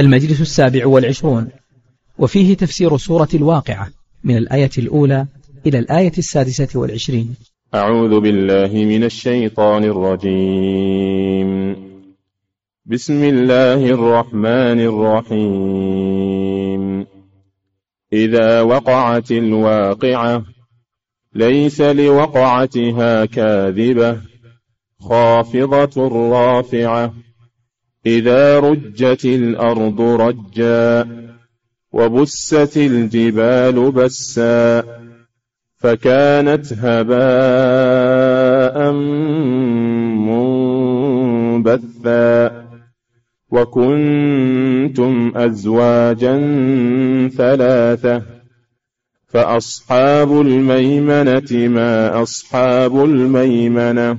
المجلس السابع والعشرون وفيه تفسير سورة الواقعة من الآية الأولى إلى الآية السادسة والعشرين. أعوذ بالله من الشيطان الرجيم. بسم الله الرحمن الرحيم. إذا وقعت الواقعة ليس لوقعتها كاذبة خافضة رافعة. إذا رجت الأرض رجا وبست الجبال بسا فكانت هباء منبثا وكنتم أزواجا ثلاثة فأصحاب الميمنة ما أصحاب الميمنة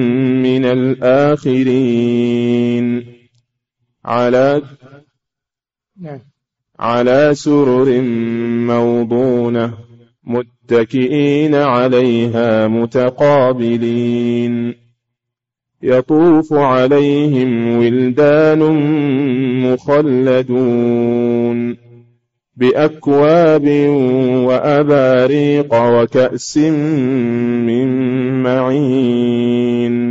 الآخرين. على نعم. على سرر موضونة متكئين عليها متقابلين. يطوف عليهم ولدان مخلدون بأكواب وأباريق وكأس من معين.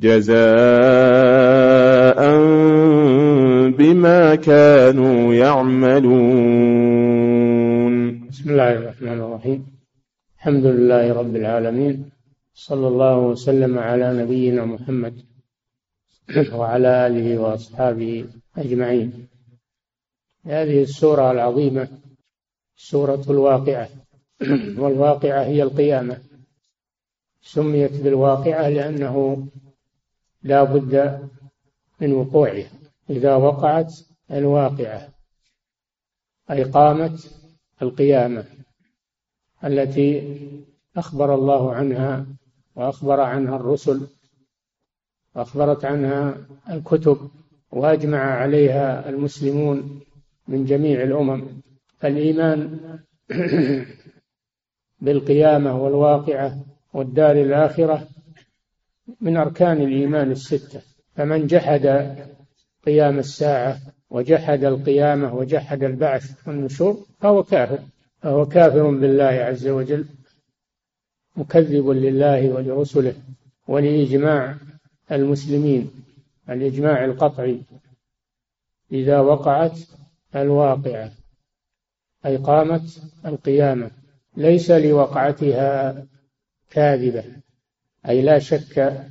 جزاء بما كانوا يعملون. بسم الله الرحمن الرحيم. الحمد لله رب العالمين. صلى الله وسلم على نبينا محمد وعلى آله وأصحابه أجمعين. هذه السورة العظيمة سورة الواقعة. والواقعة هي القيامة. سميت بالواقعة لأنه لا بد من وقوعها إذا وقعت الواقعة أي قامت القيامة التي أخبر الله عنها وأخبر عنها الرسل وأخبرت عنها الكتب وأجمع عليها المسلمون من جميع الأمم. فالإيمان بالقيامة والواقعة والدار الآخرة من أركان الإيمان الستة. فمن جحد قيام الساعة وجحد القيامة وجحد البعث والنشور فهو كافر. فهو كافر بالله عز وجل مكذب لله ولرسله ولإجماع المسلمين الإجماع القطعي. إذا وقعت الواقعة أي قامت القيامة ليس لوقعتها كاذبة. أي لا شك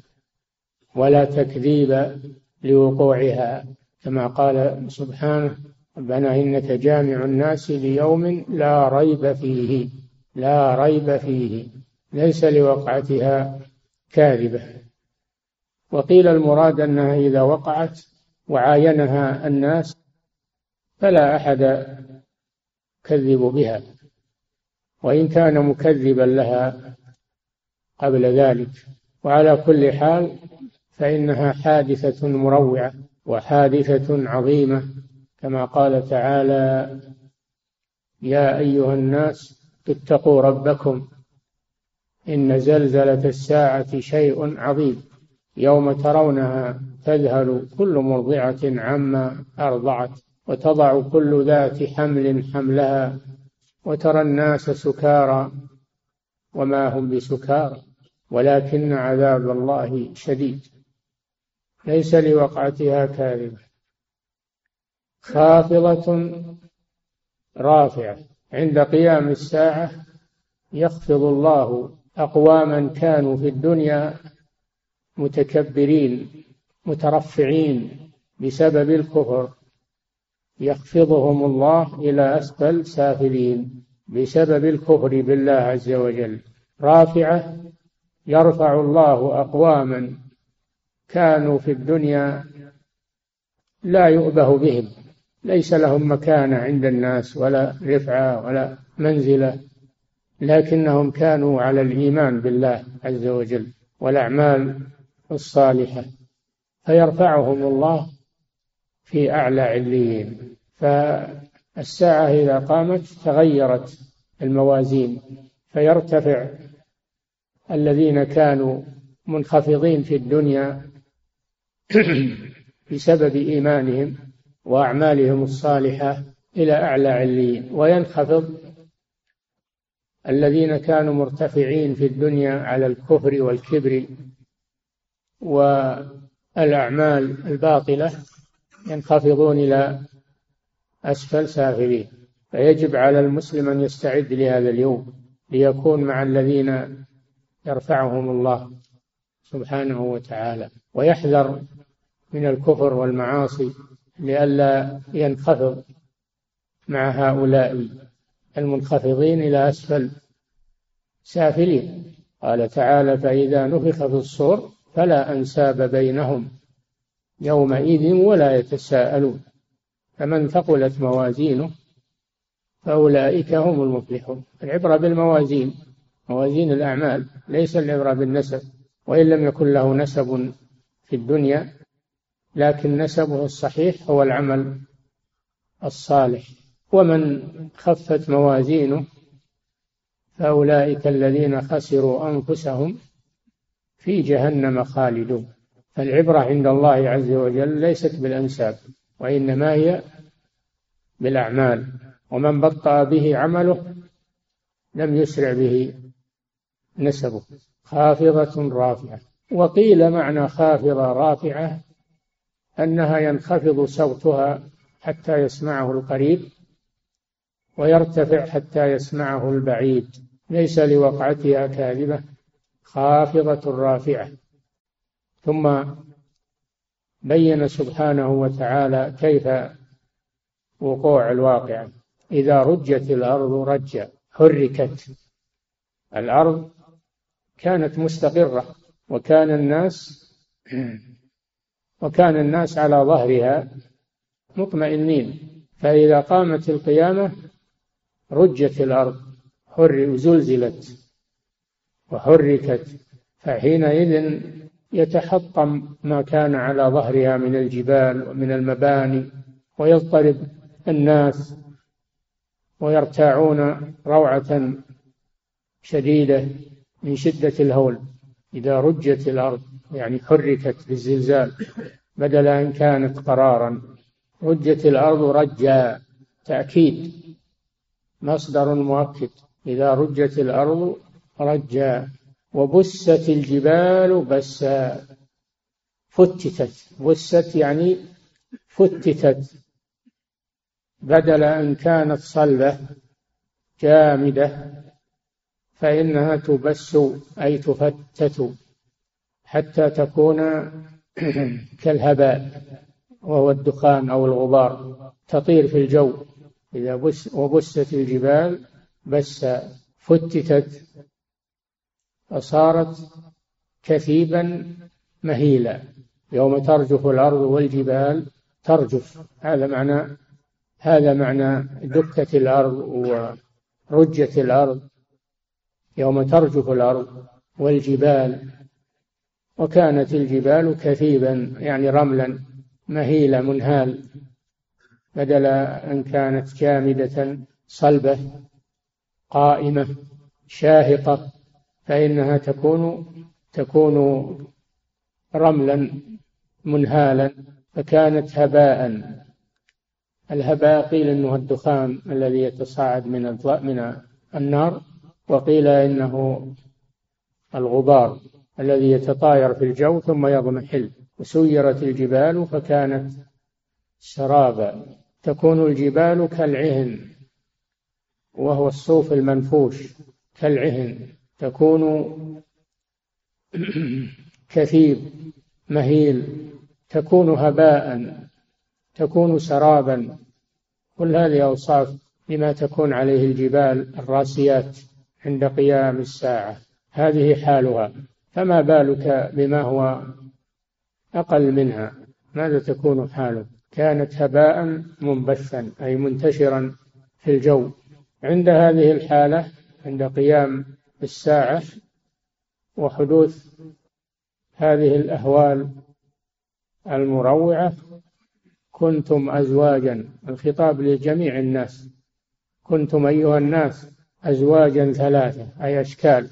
ولا تكذيب لوقوعها. كما قال سبحانه ربنا إنك جامع الناس ليوم لا ريب فيه لا ريب فيه ليس لوقعتها كاذبة. وقيل المراد أنها إذا وقعت وعاينها الناس فلا أحد كذب بها وإن كان مكذبا لها قبل ذلك. وعلى كل حال فإنها حادثة مروعة وحادثة عظيمة كما قال تعالى يا أيها الناس اتقوا ربكم إن زلزلة الساعة شيء عظيم يوم ترونها تذهل كل مرضعة عما أرضعت وتضع كل ذات حمل حملها وترى الناس سكارى وما هم بسكارى. ولكن عذاب الله شديد. ليس لوقعتها كاذبة. خافضة رافعة. عند قيام الساعة يخفض الله أقواما كانوا في الدنيا متكبرين مترفعين بسبب الكفر. يخفضهم الله إلى أسفل سافلين بسبب الكفر بالله عز وجل. رافعة يرفع الله أقواما كانوا في الدنيا لا يؤبه بهم. ليس لهم مكانة عند الناس ولا رفعة ولا منزلة لكنهم كانوا على الإيمان بالله عز وجل والأعمال الصالحة. فيرفعهم الله في أعلى عليين فالساعة إذا قامت تغيرت الموازين فيرتفع الذين كانوا منخفضين في الدنيا بسبب إيمانهم وأعمالهم الصالحة إلى أعلى عليين. وينخفض الذين كانوا مرتفعين في الدنيا على الكفر والكبر والأعمال الباطلة ينخفضون إلى أسفل سافلين. فيجب على المسلم أن يستعد لهذا اليوم ليكون مع الذين يرفعهم الله سبحانه وتعالى ويحذر من الكفر والمعاصي لئلا ينخفض مع هؤلاء المنخفضين إلى أسفل سافلين. قال تعالى فإذا نفخ في الصور فلا أنساب بينهم يومئذ ولا يتساءلون. فمن ثقلت موازينه فأولئك هم المفلحون. العبرة بالموازين موازين الأعمال ليس العبرة بالنسب وإن لم يكن له نسب في الدنيا لكن نسبه الصحيح هو العمل الصالح. ومن خفت موازينه فأولئك الذين خسروا أنفسهم في جهنم خالدون. فالعبرة عند الله عز وجل ليست بالأنساب وإنما هي بالأعمال. ومن بطأ به عمله لم يسرع به نسبه خافضة رافعة. وقيل معنى خافضة رافعة أنها ينخفض صوتها حتى يسمعه القريب ويرتفع حتى يسمعه البعيد. ليس لوقعتها كاذبة. خافضة رافعة. ثم بين سبحانه وتعالى كيف وقوع الواقع. إذا رجت الأرض رجا حركت الأرض كانت مستقرة وكان الناس وكان الناس على ظهرها مطمئنين. فإذا قامت القيامة رجت الأرض حر زلزلت وحركت. فحينئذ يتحطم ما كان على ظهرها من الجبال ومن المباني ويضطرب الناس ويرتاعون روعة شديدة. من شدة الهول إذا رجت الأرض يعني حركت بالزلزال بدل أن كانت قرارا رجت الأرض رجا تأكيد مصدر مؤكد إذا رجت الأرض رجا وبست الجبال بسا فتتت بست يعني فتتت بدل أن كانت صلبة جامدة فإنها تبس أي تفتت حتى تكون كالهباء وهو الدخان أو الغبار تطير في الجو. إذا بس وبست الجبال بس فتتت فصارت كثيبا مهيلا. يوم ترجف الأرض والجبال ترجف. هذا معنى هذا معنى دكة الأرض ورجت الأرض. يوم ترجف الأرض والجبال وكانت الجبال كثيبا يعني رملا مهيلة منهال. بدل أن كانت جامدة صلبة قائمة شاهقة فإنها تكون تكون رملا منهالا فكانت هباء. الهباء قيل إنه الدخان الذي يتصاعد من من النار. وقيل إنه الغبار الذي يتطاير في الجو ثم يضمحل. وسيرت الجبال فكانت سرابا. تكون الجبال كالعهن وهو الصوف المنفوش كالعهن. تكون كثيب مهيل. تكون هباء تكون سرابا. كل هذه أوصاف لما تكون عليه الجبال الراسيات. عند قيام الساعة. هذه حالها. فما بالك بما هو أقل منها؟ ماذا تكون حاله كانت هباء منبثا أي منتشرا في الجو. عند هذه الحالة عند قيام الساعة وحدوث هذه الأهوال المروعة كنتم أزواجا. الخطاب لجميع الناس. كنتم أيها الناس. أزواجا ثلاثة أي أشكال.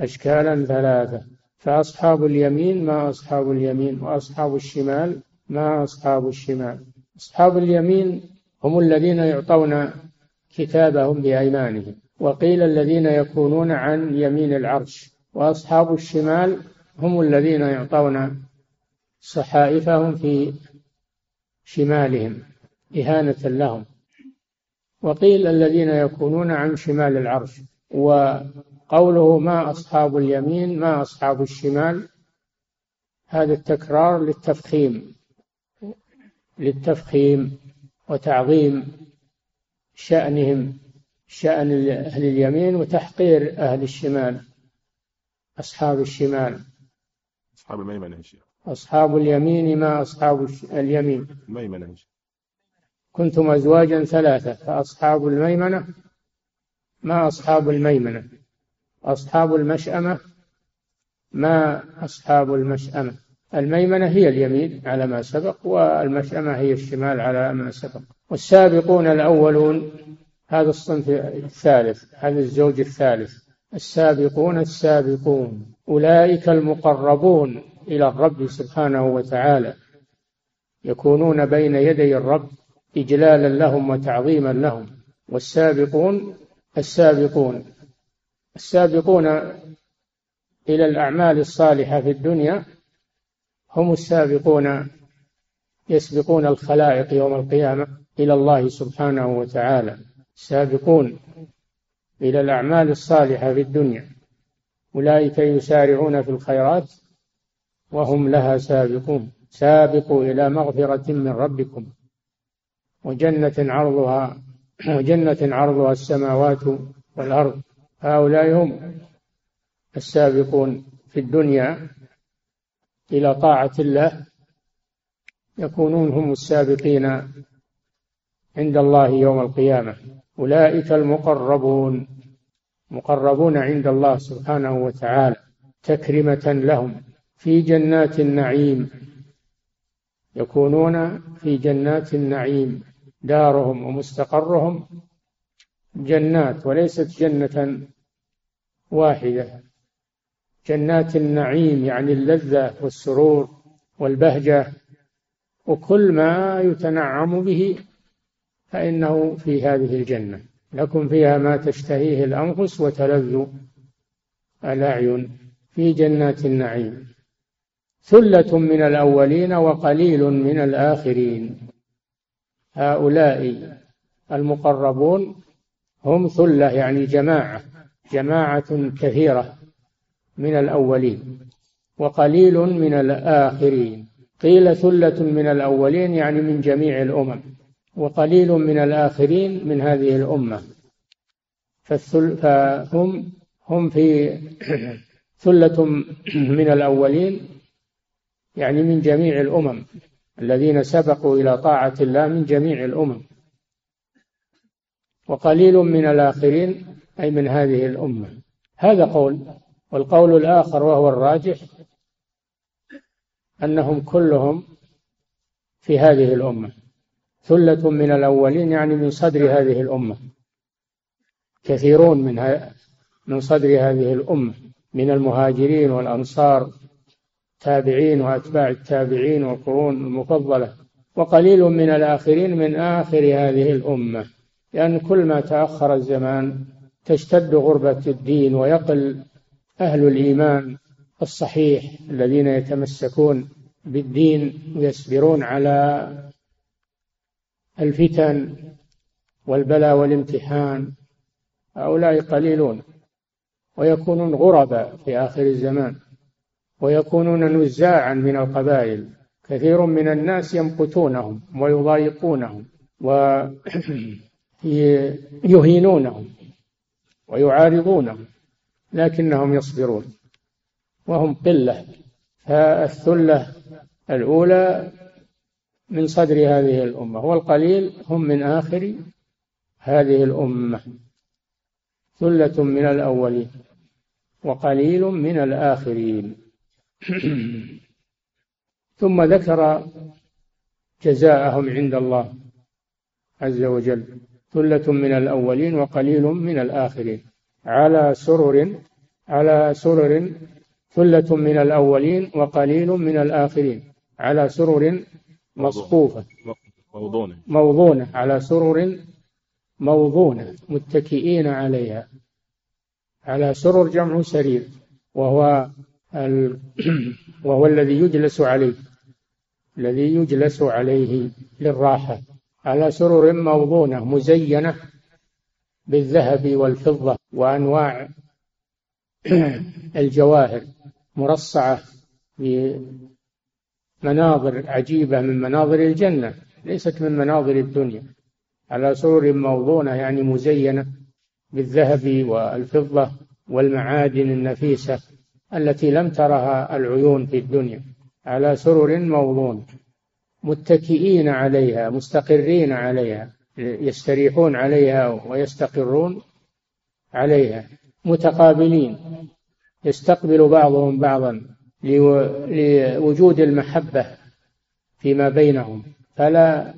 أشكالا ثلاثة. فأصحاب اليمين ما أصحاب اليمين وأصحاب الشمال ما أصحاب الشمال. أصحاب اليمين هم الذين يعطون كتابهم بأيمانهم وقيل الذين يكونون عن يمين العرش. وأصحاب الشمال هم الذين يعطون صحائفهم في شمالهم إهانة لهم. وقيل الذين يكونون عن شمال العرش وقوله ما أصحاب اليمين ما أصحاب الشمال هذا التكرار للتفخيم للتفخيم وتعظيم شأنهم شأن أهل اليمين وتحقير أهل الشمال أصحاب الشمال. أصحاب الميمنة يا شيخ. أصحاب اليمين ما أصحاب اليمين. الميمنة يا شيخ. كنتم أزواجا ثلاثة فأصحاب الميمنة ما أصحاب الميمنة؟ أصحاب المشأمة ما أصحاب المشأمة؟ الميمنة هي اليمين على ما سبق والمشأمة هي الشمال على ما سبق. والسابقون الأولون هذا الصنف الثالث هذا الزوج الثالث. السابقون السابقون أولئك المقربون إلى الرب سبحانه وتعالى يكونون بين يدي الرب إجلالا لهم وتعظيما لهم. والسابقون السابقون. السابقون إلى الأعمال الصالحة في الدنيا هم السابقون يسبقون الخلائق يوم القيامة إلى الله سبحانه وتعالى. سابقون إلى الأعمال الصالحة في الدنيا. أولئك يسارعون في الخيرات وهم لها سابقون. سابقوا إلى مغفرة من ربكم. وجنة عرضها وجنة عرضها السماوات والأرض. هؤلاء هم السابقون في الدنيا إلى طاعة الله. يكونون هم السابقين عند الله يوم القيامة. أولئك المقربون مقربون عند الله سبحانه وتعالى تكرمة لهم. في جنات النعيم يكونون في جنات النعيم. دارهم ومستقرهم جنات وليست جنة واحدة. جنات النعيم يعني اللذة والسرور والبهجة. وكل ما يتنعم به فإنه في هذه الجنة. لكم فيها ما تشتهيه الأنفس وتلذ الأعين في جنات النعيم. ثلة من الأولين وقليل من الآخرين. هؤلاء المقربون هم ثلة يعني جماعة جماعة كثيرة من الأولين وقليل من الآخرين. قيل ثلة من الأولين يعني من جميع الأمم وقليل من الآخرين من هذه الأمة. فهم هم في ثلة من الأولين يعني من جميع الأمم. الذين سبقوا إلى طاعة الله من جميع الأمم. وقليل من الآخرين أي من هذه الأمة. هذا قول. والقول الآخر وهو الراجح أنهم كلهم في هذه الأمة. ثلة من الأولين يعني من صدر هذه الأمة. كثيرون من من صدر هذه الأمة من المهاجرين والأنصار. التابعين وأتباع التابعين والقرون المفضلة وقليل من الآخرين من آخر هذه الأمة لأن كل ما تأخر الزمان تشتد غربة الدين ويقل أهل الإيمان الصحيح الذين يتمسكون بالدين ويصبرون على الفتن والبلاء والامتحان هؤلاء قليلون ويكونون غرباء في آخر الزمان. ويكونون نزاعا من القبائل. كثير من الناس يمقتونهم ويضايقونهم ويهينونهم ويعارضونهم لكنهم يصبرون. وهم قلة. فالثلة الأولى من صدر هذه الأمة. والقليل هم من آخر هذه الأمة. ثلة من الأولين وقليل من الآخرين. ثم ذكر جزاءهم عند الله عز وجل. ثلة من الأولين وقليل من الآخرين. على سرر على سرر. ثلة من الأولين وقليل من الآخرين. على سرر مصفوفة. موضونة. موضونة. على سرر موضونة. متكئين عليها. على سرر جمع سرير. وهو. وهو الذي يجلس عليه الذي يجلس عليه للراحة على سرر موضونة مزينة بالذهب والفضة وأنواع الجواهر مرصعة بمناظر عجيبة من مناظر الجنة ليست من مناظر الدنيا على سرر موضونة يعني مزينة بالذهب والفضة والمعادن النفيسة. التي لم ترها العيون في الدنيا على سرر موضونة متكئين عليها مستقرين عليها يستريحون عليها ويستقرون عليها متقابلين. يستقبل بعضهم بعضا لوجود المحبة فيما بينهم فلا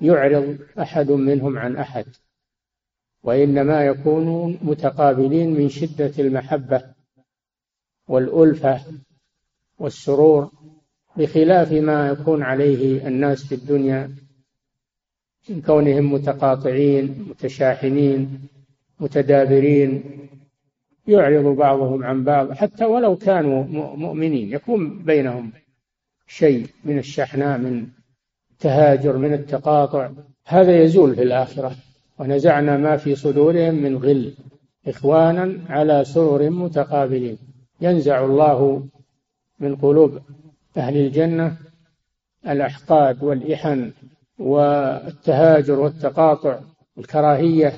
يعرض أحد منهم عن أحد وإنما يكونون متقابلين من شدة المحبة والألفة والسرور بخلاف ما يكون عليه الناس في الدنيا من كونهم متقاطعين متشاحنين متدابرين يعرض بعضهم عن بعض. حتى ولو كانوا مؤمنين يكون بينهم شيء من الشحناء من التهاجر من التقاطع. هذا يزول في الآخرة. ونزعنا ما في صدورهم من غل إخوانا على سرر متقابلين. ينزع الله من قلوب أهل الجنة الأحقاد والإحن والتهاجر والتقاطع الكراهية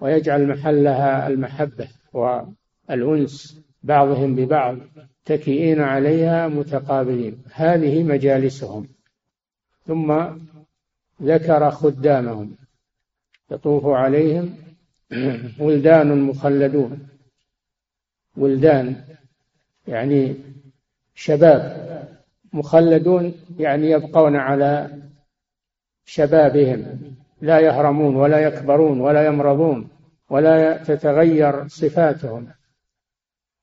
ويجعل محلها المحبة والأنس بعضهم ببعض تكئين عليها متقابلين. هذه مجالسهم. ثم ذكر خدامهم. يطوف عليهم ولدان مخلدون. ولدان يعني شباب مخلدون يعني يبقون على شبابهم. لا يهرمون ولا يكبرون ولا يمرضون ولا تتغير صفاتهم.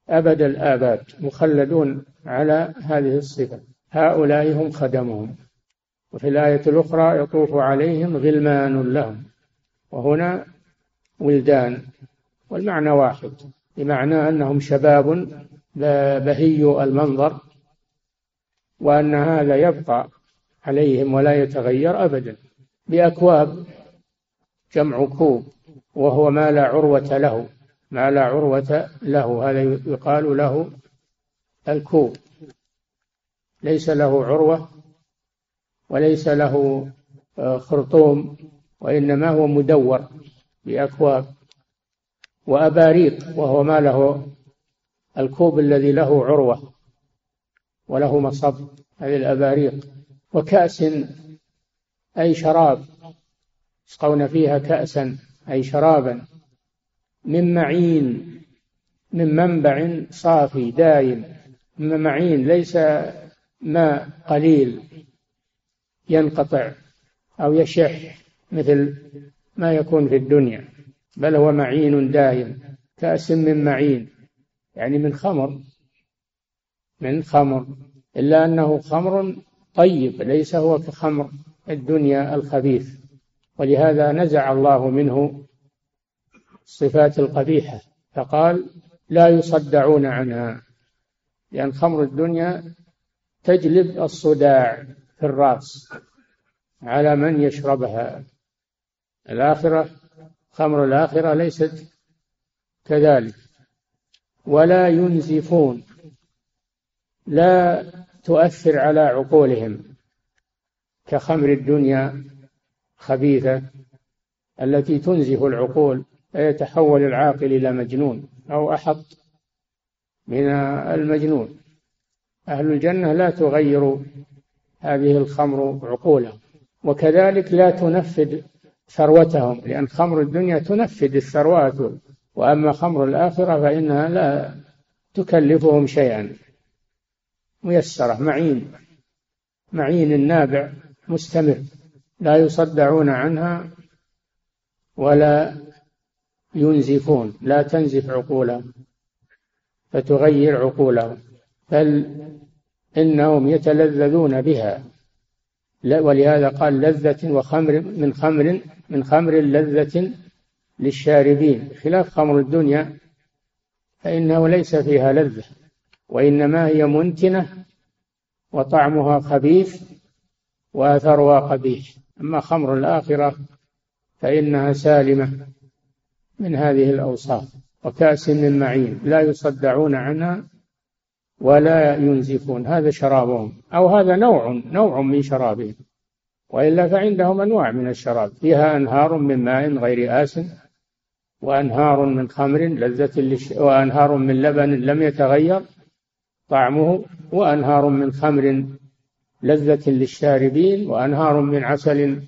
أبد الآباد مخلدون على هذه الصفة. هؤلاء هم خدمهم. وفي الآية الأخرى يطوف عليهم غلمان لهم. وهنا ولدان والمعنى واحد. بمعنى أنهم شباب بهي المنظر وأن هذا يبقى عليهم ولا يتغير أبدا. بأكواب جمع كوب وهو ما لا عروة له ما لا عروة له هذا يقال له الكوب. ليس له عروة وليس له آه، خرطوم وإنما هو مدور بأكواب. وأباريق وهو ما له الكوب الذي له عروة وله مصب هذه الأباريق. وكأس أي شراب يسقون فيها كأسا أي شرابا. من معين من منبع صافي دايم. من معين ليس ماء قليل ينقطع أو يشح مثل ما يكون في الدنيا. بل هو معين دائم كأس من معين يعني من خمر. من خمر إلا أنه خمر طيب ليس هو كخمر الدنيا الخبيث. ولهذا نزع الله منه الصفات القبيحة فقال لا يصدعون عنها لأن خمر الدنيا تجلب الصداع في الرأس على من يشربها. الآخرة خمر الآخرة ليست كذلك. ولا ينزفون. لا تؤثر على عقولهم. كخمر الدنيا خبيثة التي تنزف العقول فيتحول العاقل إلى مجنون أو أحط من المجنون. أهل الجنة لا تغير هذه الخمر عقولهم. وكذلك لا تنفذ ثروتهم لأن خمر الدنيا تنفذ الثروات وأما خمر الآخرة فإنها لا تكلفهم شيئا. ميسرة معين معين النابع مستمر لا يصدعون عنها ولا ينزفون لا تنزف عقولهم فتغير عقولهم بل إنهم يتلذذون بها. ولهذا قال لذة وخمر من خمر من خمر لذة للشاربين. خلاف خمر الدنيا فإنه ليس فيها لذة وإنما هي منتنة وطعمها خبيث وأثرها قبيح. أما خمر الآخرة فإنها سالمة من هذه الأوصاف وكأس من معين لا يصدعون عنها ولا ينزفون هذا شرابهم. أو هذا نوع نوع من شرابهم. وإلا فعندهم أنواع من الشراب. فيها أنهار من ماء غير آس وأنهار من خمر لذة للش... وأنهار من لبن لم يتغير طعمه وأنهار من خمر لذة للشاربين وأنهار من عسل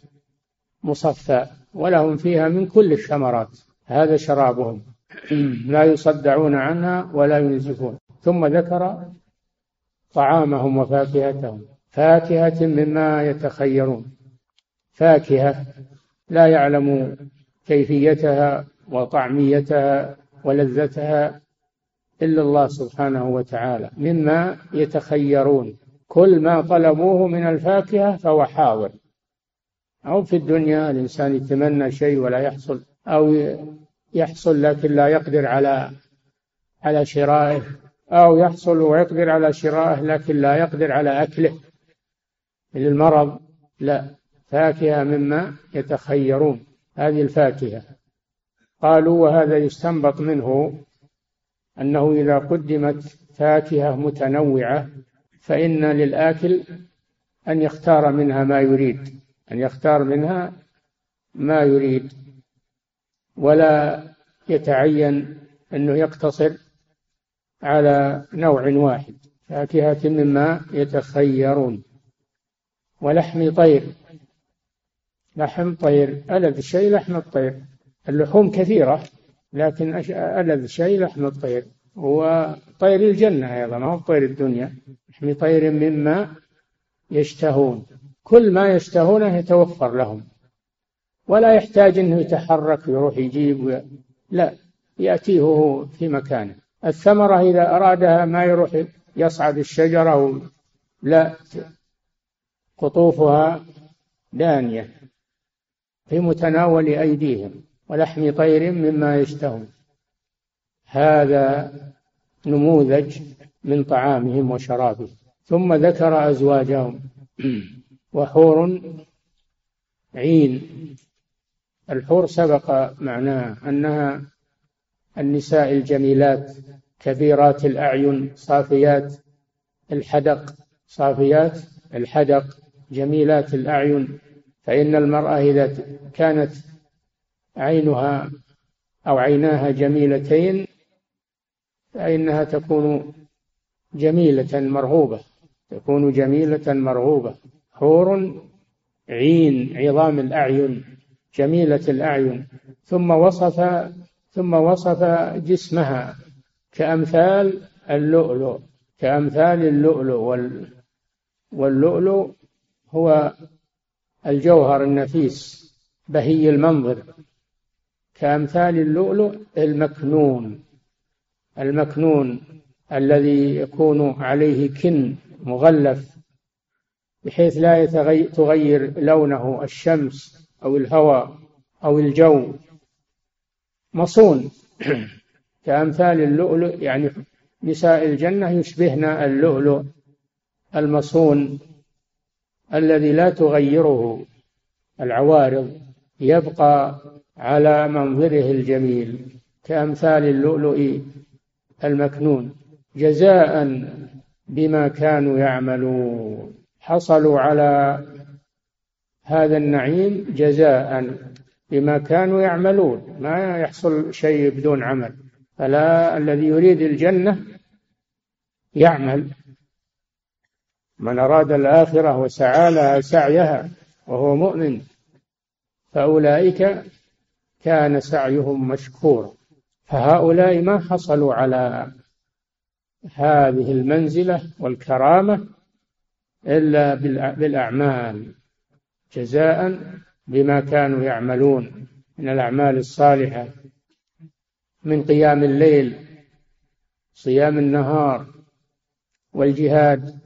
مصفى. ولهم فيها من كل الثمرات. هذا شرابهم. لا يصدعون عنها ولا ينزفون. ثم ذكر طعامهم وفاكهتهم. فاكهة مما يتخيرون. فاكهة لا يعلم كيفيتها وطعميتها ولذتها إلا الله سبحانه وتعالى. مما يتخيرون. كل ما طلبوه من الفاكهة فهو حاضر. أو في الدنيا الإنسان يتمنى شيء ولا يحصل أو يحصل لكن لا يقدر على على شرائه. أو يحصل ويقدر على شرائه لكن لا يقدر على أكله. للمرض لا. فاكهة مما يتخيرون. هذه الفاكهة. قالوا وهذا يستنبط منه أنه إذا قدمت فاكهة متنوعة فإن للآكل أن يختار منها ما يريد. أن يختار منها ما يريد. ولا يتعين أنه يقتصر على نوع واحد فاكهة مما يتخيرون. ولحم طير. لحم طير ألذ شيء لحم الطير. اللحوم كثيرة لكن ألذ شيء لحم الطير. هو طير الجنة أيضا ما هو طير الدنيا. لحم طير مما يشتهون. كل ما يشتهونه يتوفر لهم. ولا يحتاج إنه يتحرك ويروح يجيب لا يأتيه هو في مكانه. الثمرة إذا أرادها ما يروح يصعد الشجرة لا قطوفها دانية في متناول أيديهم ولحم طير مما يشتهون. هذا نموذج من طعامهم وشرابهم. ثم ذكر أزواجهم. وحور عين. الحور سبق معناه أنها النساء الجميلات كبيرات الأعين صافيات الحدق صافيات الحدق جميلات الأعين. فإن المرأة إذا كانت عينها أو عيناها جميلتين فإنها تكون جميلة مرغوبة تكون جميلة مرغوبة. حور عين عظام الأعين جميلة الأعين. ثم وصف ثم وصف جسمها كأمثال اللؤلؤ كأمثال اللؤلؤ واللؤلؤ هو الجوهر النفيس بهي المنظر. كأمثال اللؤلؤ المكنون المكنون الذي يكون عليه كن مغلف بحيث لا تغير لونه الشمس أو الهواء أو الجو. مصون. كأمثال اللؤلؤ يعني نساء الجنة يشبهن اللؤلؤ المصون الذي لا تغيره. العوارض يبقى على منظره الجميل. كأمثال اللؤلؤ المكنون. جزاء بما كانوا يعملون. حصلوا على هذا النعيم جزاء. بما كانوا يعملون ما يحصل شيء بدون عمل. فلا الذي يريد الجنة يعمل. من أراد الآخرة وسعى لها سعيها وهو مؤمن فأولئك كان سعيهم مشكورا. فهؤلاء ما حصلوا على هذه المنزلة والكرامة إلا بالأعمال. جزاء بما كانوا يعملون من الأعمال الصالحة من قيام الليل صيام النهار والجهاد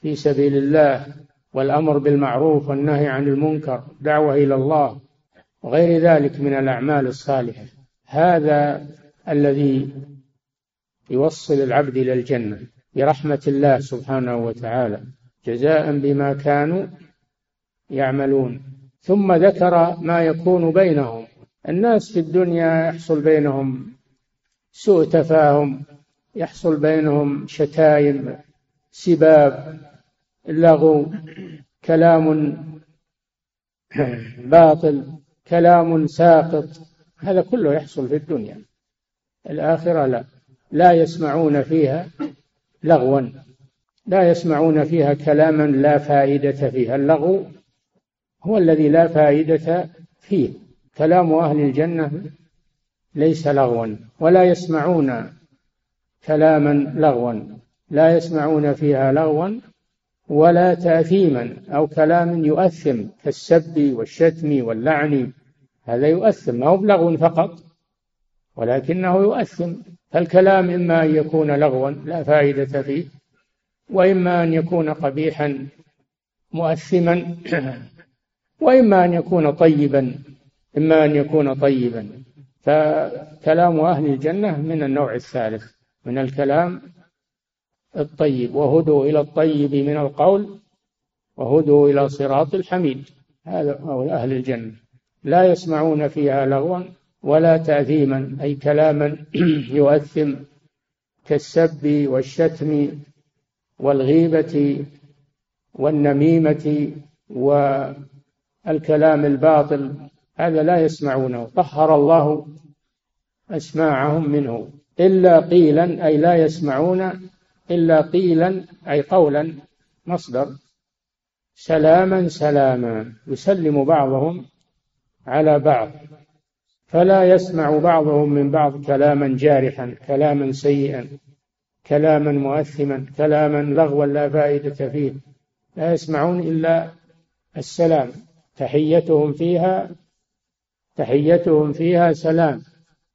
في سبيل الله والأمر بالمعروف والنهي عن المنكر دعوة إلى الله وغير ذلك من الأعمال الصالحة. هذا الذي يوصل العبد إلى الجنة برحمة الله سبحانه وتعالى جزاء بما كانوا يعملون. ثم ذكر ما يكون بينهم. الناس في الدنيا يحصل بينهم سوء تفاهم يحصل بينهم شتايم سباب لغو كلام باطل كلام ساقط هذا كله يحصل في الدنيا. الآخرة لا. لا يسمعون فيها لغوا. لا يسمعون فيها كلاما لا فائدة فيها. اللغو هو الذي لا فائدة فيه. كلام أهل الجنة ليس لغوا ولا يسمعون كلاما لغوا لا يسمعون فيها لغوا ولا تأثيما أو كلام يؤثم كالسب والشتم واللعن. هذا يؤثم ما هو بلغو فقط ولكنه يؤثم. فالكلام إما أن يكون لغوا لا فائدة فيه وإما أن يكون قبيحا مؤثما. وإما أن يكون طيبا إما أن يكون طيبا. فكلام أهل الجنة من النوع الثالث من الكلام الطيب. وهدوا إلى الطيب من القول وهدوا إلى صراط الحميد. هذا هو أهل الجنة. لا يسمعون فيها لغوا ولا تأثيما أي كلاما يؤثم كالسب والشتم والغيبة والنميمة والكلام الباطل هذا لا يسمعونه. طهر الله أسماعهم منه. إلا قيلا أي لا يسمعون إلا قيلا أي قولا مصدر. سلاما سلاما. يسلم بعضهم على بعض. فلا يسمع بعضهم من بعض كلاما جارحا كلاما سيئا كلاما مؤثما كلاما لغوا لا فائدة فيه. لا يسمعون إلا السلام. تحيتهم فيها تحيتهم فيها سلام.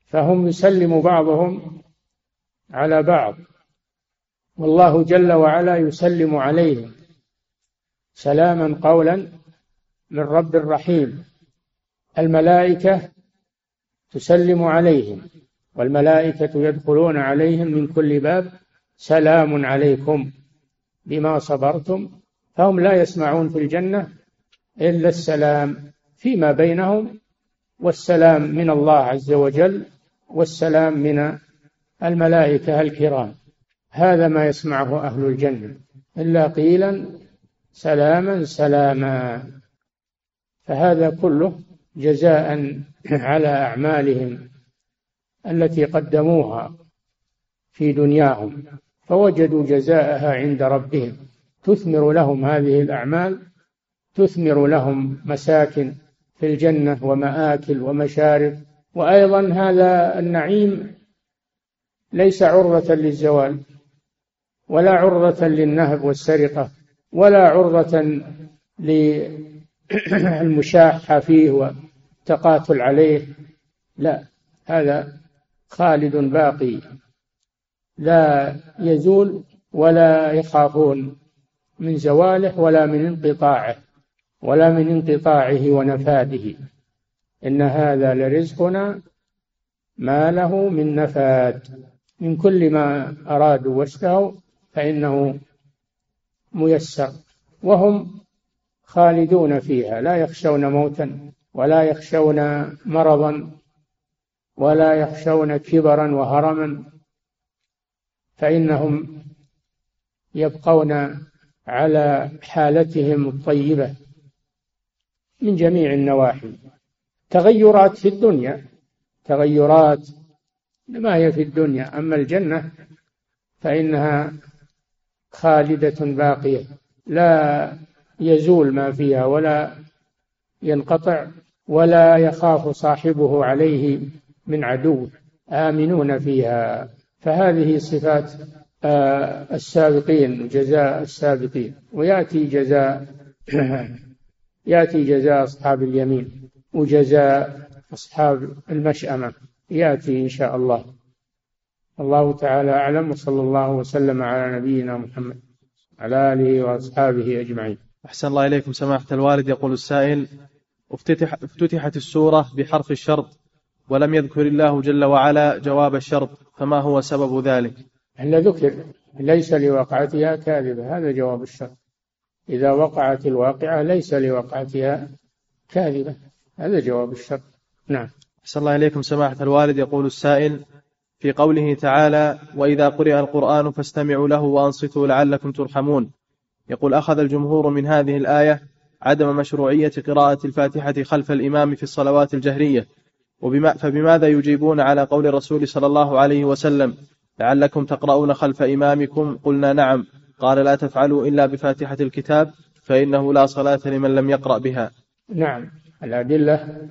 فهم يسلم بعضهم على بعض. والله جل وعلا يسلم عليهم. سلاما قولا من رب رحيم الملائكة تسلم عليهم. والملائكة يدخلون عليهم من كل باب. سلام عليكم بما صبرتم. فهم لا يسمعون في الجنة إلا السلام فيما بينهم والسلام من الله عز وجل والسلام من الملائكة الكرام. هذا ما يسمعه أهل الجنة. إلا قيلا سلاما سلاما. فهذا كله جزاء على أعمالهم التي قدموها في دنياهم فوجدوا جزاءها عند ربهم. تثمر لهم هذه الأعمال تثمر لهم مساكن في الجنة ومآكل ومشارب. وأيضا هذا النعيم ليس عرضة للزوال ولا عرضة للنهب والسرقة ولا عرضة للمشاحة فيه والتقاتل عليه. لا هذا خالد باقي. لا يزول ولا يخافون من زواله ولا من انقطاعه. ولا من انقطاعه ونفاده إن هذا لرزقنا ما له من نفاد. من كل ما أرادوا واشتهوا فإنه ميسر. وهم خالدون فيها. لا يخشون موتا ولا يخشون مرضا ولا يخشون كبرا وهرما. فإنهم يبقون على حالتهم الطيبة. من جميع النواحي. تغيرات في الدنيا. تغيرات ما هي في الدنيا. أما الجنة فإنها خالدة باقية. لا يزول ما فيها ولا ينقطع ولا يخاف صاحبه عليه من عدو آمنون فيها. فهذه صفات آه، السابقين جزاء السابقين. ويأتي جزاء يأتي جزاء أصحاب اليمين وجزاء أصحاب المشأمة. يأتي إن شاء الله. الله تعالى أعلم وصلى الله وسلم على نبينا محمد على آله وأصحابه أجمعين. أحسن الله إليكم سماحة الوالد. يقول السائل افتتح افتتحت السورة بحرف الشرط ولم يذكر الله جل وعلا جواب الشرط فما هو سبب ذلك؟ إلا ذكر ليس لوقعتها كاذبة هذا جواب الشرط. إذا وقعت الواقعة ليس لوقعتها كاذبة. هذا جواب الشرط نعم. أحسن الله إليكم سماحة الوالد. يقول السائل في قوله تعالى وإذا قرئ القرآن فاستمعوا له وأنصتوا لعلكم ترحمون يقول أخذ الجمهور من هذه الآية عدم مشروعية قراءة الفاتحة خلف الإمام في الصلوات الجهرية. وبما فبماذا يجيبون على قول الرسول صلى الله عليه وسلم لعلكم تقرؤون خلف إمامكم؟ قلنا نعم. قال لا تفعلوا إلا بفاتحة الكتاب فإنه لا صلاة لمن لم يقرأ بها. نعم. الأدلة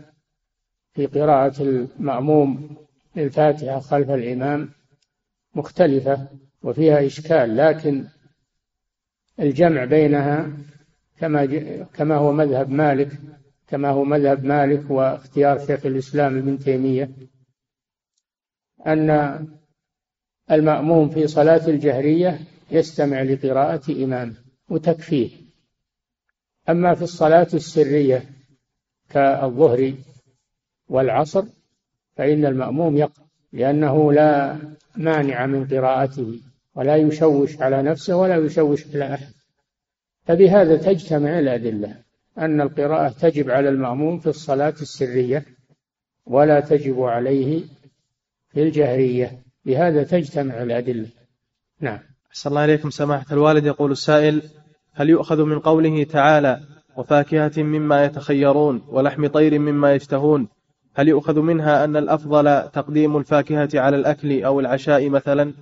في قراءة المأموم للفاتحة خلف الإمام مختلفة وفيها إشكال لكن الجمع بينها كما كما هو مذهب مالك كما هو مذهب مالك واختيار شيخ الإسلام ابن تيمية أن المأموم في صلاة الجهرية يستمع لقراءة إمامه وتكفيه. أما في الصلاة السرية كالظهر والعصر فإن المأموم يقرأ لأنه لا مانع من قراءته ولا يشوش على نفسه ولا يشوش على أحد. فبهذا تجتمع الأدلة أن القراءة تجب على المأموم في الصلاة السرية ولا تجب عليه في الجهرية. بهذا تجتمع الأدلة. نعم. أحسن الله إليكم سماحة الوالد. يقول السائل هل يؤخذ من قوله تعالى وفاكهة مما يتخيرون ولحم طير مما يشتهون؟ هل يؤخذ منها أن الأفضل تقديم الفاكهة على الأكل أو العشاء مثلا؟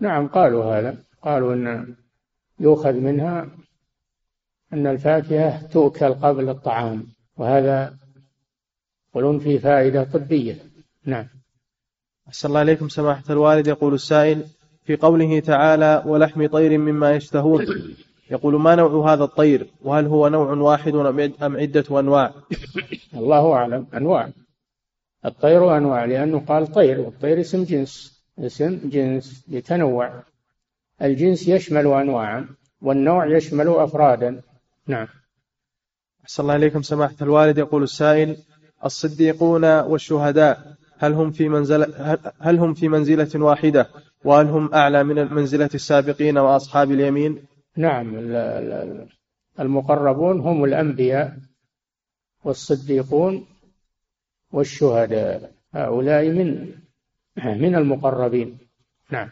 نعم قالوا هذا. قالوا أن يؤخذ منها أن الفاكهة تؤكل قبل الطعام وهذا يقولون فيه فائدة طبية. نعم. أحسن الله إليكم سماحة الوالد. يقول السائل في قوله تعالى ولحم طير مما يشتهون. يقول ما نوع هذا الطير؟ وهل هو نوع واحد أم عدة أنواع؟ الله أعلم. أنواع. الطير أنواع لأنه قال طير والطير اسم جنس. اسم جنس يتنوع. الجنس يشمل أنواعا والنوع يشمل أفرادا. نعم. أحسن الله إليكم سماحة الوالد. يقول السائل الصديقون والشهداء هل هم في منزلة هل هم في منزلة واحدة؟ وهل هم أعلى من منزلة السابقين وأصحاب اليمين؟ نعم المقربون هم الأنبياء والصديقون والشهداء. هؤلاء من من المقربين. نعم.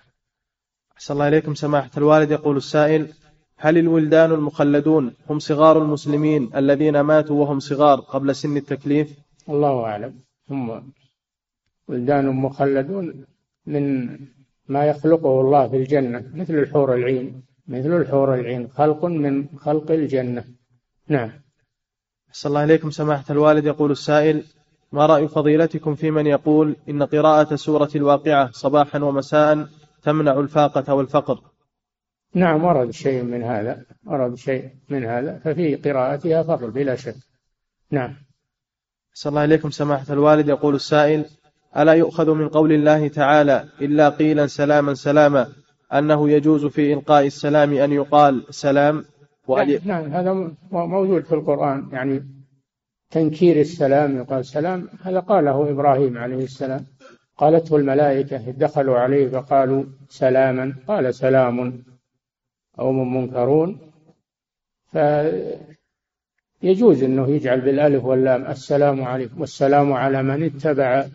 أحسن الله إليكم. سماحة الوالد يقول السائل هل الولدان المخلدون هم صغار المسلمين الذين ماتوا وهم صغار قبل سن التكليف؟ الله أعلم. هم ولدان مخلدون من ما يخلقه الله في الجنة مثل الحور العين مثل الحور العين خلق من خلق الجنة. نعم. أحسن الله إليكم سماحة الوالد. يقول السائل ما رأي فضيلتكم في من يقول إن قراءة سورة الواقعة صباحا ومساء تمنع الفاقة والفقر نعم ورد شيء من هذا ورد شيء من هذا ففي قراءتها فضل بلا شك. نعم. أحسن الله إليكم سماحة الوالد. يقول السائل ألا يؤخذ من قول الله تعالى إلا قيلا سلاما سلاما أنه يجوز في إلقاء السلام أن يقال سلام وأن نعم هذا موجود في القرآن يعني تنكير السلام يقال سلام هذا قاله إبراهيم عليه السلام. قالته الملائكة دخلوا عليه فقالوا سلاما قال سلام قوم منكرون. يجوز أنه يجعل بالألف واللام السلام عليكم والسلام على من اتبع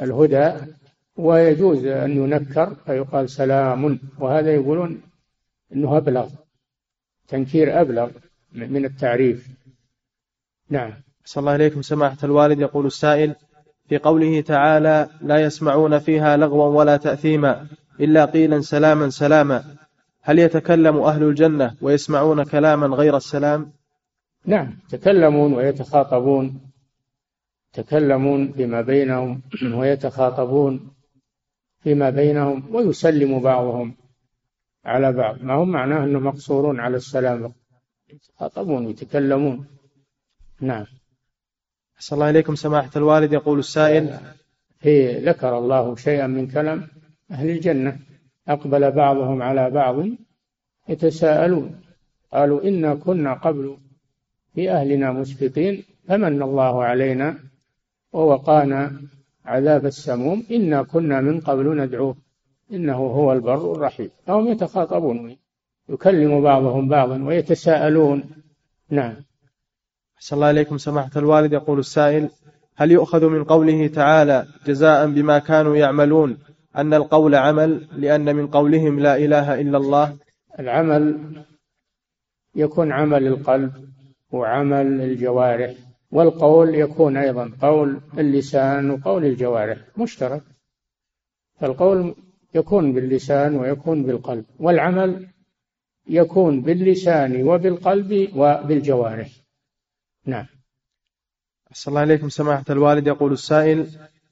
الهدى ويجوز أن ينكر فيقال سلام. وهذا يقولون أنه أبلغ تنكير أبلغ من التعريف. نعم. صلى الله عليكم سماحة الوالد يقول السائل في قوله تعالى لا يسمعون فيها لغوا ولا تأثيما إلا قيلا سلاما سلاما هل يتكلم أهل الجنة ويسمعون كلاما غير السلام؟ نعم يتكلمون ويتخاطبون. يتكلمون فيما بينهم ويتخاطبون فيما بينهم ويسلم بعضهم على بعض. ما هم معناه أنهم مقصورون على السلام؟ يتخاطبون ويتكلمون نعم. أحسن الله إليكم سماحة الوالد. يقول السائل في ذكر الله شيئا من كلام أهل الجنة. أقبل بعضهم على بعض يتساءلون. قالوا إنا كنا قبل في أهلنا مشفقين فمن الله علينا؟ ووقانا عذاب السموم. إنا كنا من قبل ندعوه. إنه هو البر الرحيم. فهم يتخاطبون يكلم بعضهم بعضا ويتساءلون. نعم. أحسن الله إليكم سماحة الوالد. يقول السائل هل يؤخذ من قوله تعالى جزاء بما كانوا يعملون أن القول عمل لأن من قولهم لا إله إلا الله؟ العمل يكون عمل القلب وعمل الجوارح. والقول يكون أيضا قول اللسان وقول الجوارح مشترك. فالقول يكون باللسان ويكون بالقلب والعمل يكون باللسان وبالقلب وبالجوارح. نعم. أحسن الله إليكم سماحة الوالد. يقول السائل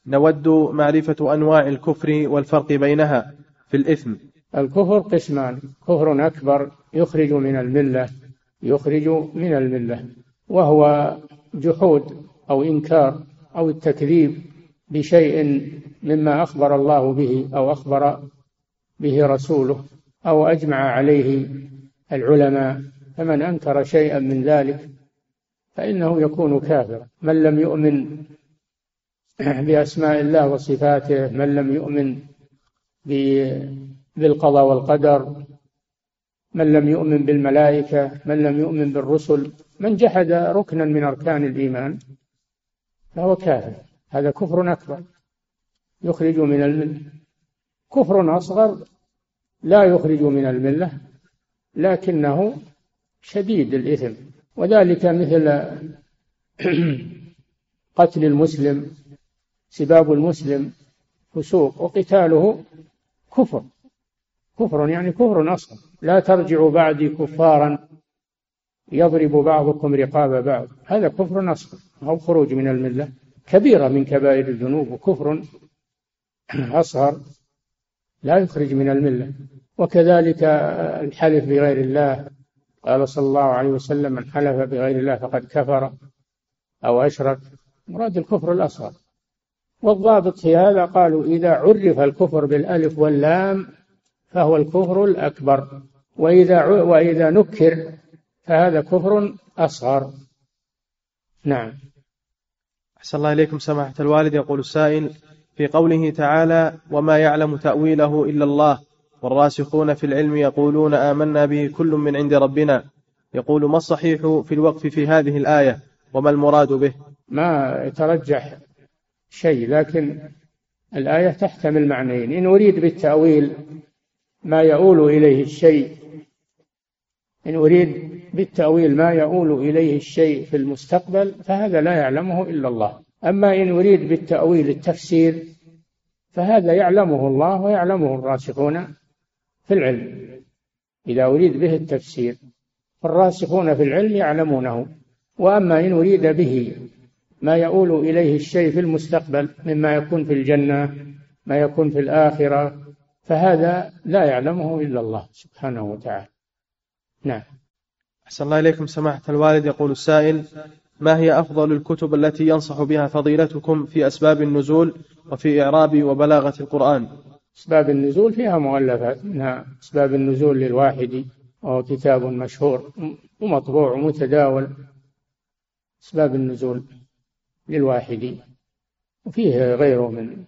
نود معرفة أنواع الكفر والفرق بينها في الإثم. الكفر قسمان كفر أكبر يخرج من الملة يخرج من الملة وهو جحود أو إنكار أو التكذيب بشيء مما أخبر الله به أو أخبر به رسوله أو أجمع عليه العلماء فمن أنكر شيئا من ذلك فإنه يكون كافرا. من لم يؤمن بأسماء الله وصفاته من لم يؤمن بالقضاء والقدر من لم يؤمن بالملائكة من لم يؤمن بالرسل من جحد ركنا من أركان الإيمان فهو كافر. هذا كفر أكبر. يخرج من الملة. كفر أصغر لا يخرج من الملة لكنه شديد الإثم. وذلك مثل قتل المسلم سباب المسلم فسوق وقتاله كفر. كفر يعني كفر أصغر. لا ترجعوا بعدي كفارا يضرب بعضكم رقاب بعض. هذا كفر أصغر أو خروج من الملة. كبيرة من كبائر الذنوب وكفر أصغر لا يخرج من الملة. وكذلك الحلف بغير الله. قال صلى الله عليه وسلم من حلف بغير الله فقد كفر أو أشرك. مراد الكفر الأصغر. والضابط في هذا قالوا إذا عرف الكفر بالألف واللام فهو الكفر الأكبر. وإذا وإذا نكر فهذا كفر أصغر. نعم. أحسن الله إليكم سماحة الوالد. يقول السائل في قوله تعالى وما يعلم تأويله إلا الله والراسخون في العلم يقولون آمنا به كل من عند ربنا يقول ما الصحيح في الوقف في هذه الآية؟ وما المراد به? ما يترجح شيء لكن الآية تحتمل معنيين. إن أريد بالتأويل ما يؤول إليه الشيء. إن أريد بالتأويل ما يؤول إليه الشيء في المستقبل فهذا لا يعلمه إلا الله. أما إن أريد بالتأويل التفسير فهذا يعلمه الله ويعلمه الراسخون في العلم. إذا أريد به التفسير فالراسخون في العلم يعلمونه. وأما إن أريد به ما يؤول إليه الشيء في المستقبل مما يكون في الجنة ما يكون في الآخرة فهذا لا يعلمه إلا الله سبحانه وتعالى. نعم. أحسن الله إليكم. سماحة الوالد يقول السائل ما هي أفضل الكتب التي ينصح بها فضيلتكم في أسباب النزول وفي إعراب وبلاغة القرآن؟ أسباب النزول فيها مؤلفات. منها أسباب النزول للواحد وهو كتاب مشهور ومطبوع ومتداول. أسباب النزول للواحد وفيه غيره من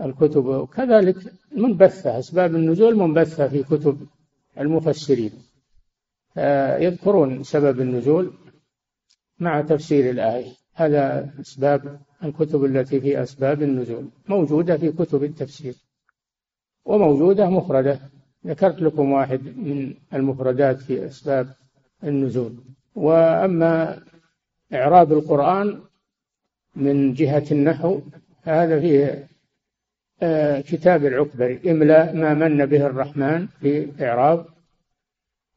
الكتب. وكذلك منبثة أسباب النزول منبثة في كتب المفسرين. يذكرون سبب النزول مع تفسير الآية. هذا أسباب الكتب التي في أسباب النزول. موجودة في كتب التفسير وموجودة مفردة. ذكرت لكم واحد من المفردات في أسباب النزول. وأما إعراب القرآن من جهة النحو هذا فيه كتاب العكبري إملاء ما من به الرحمن في إعراب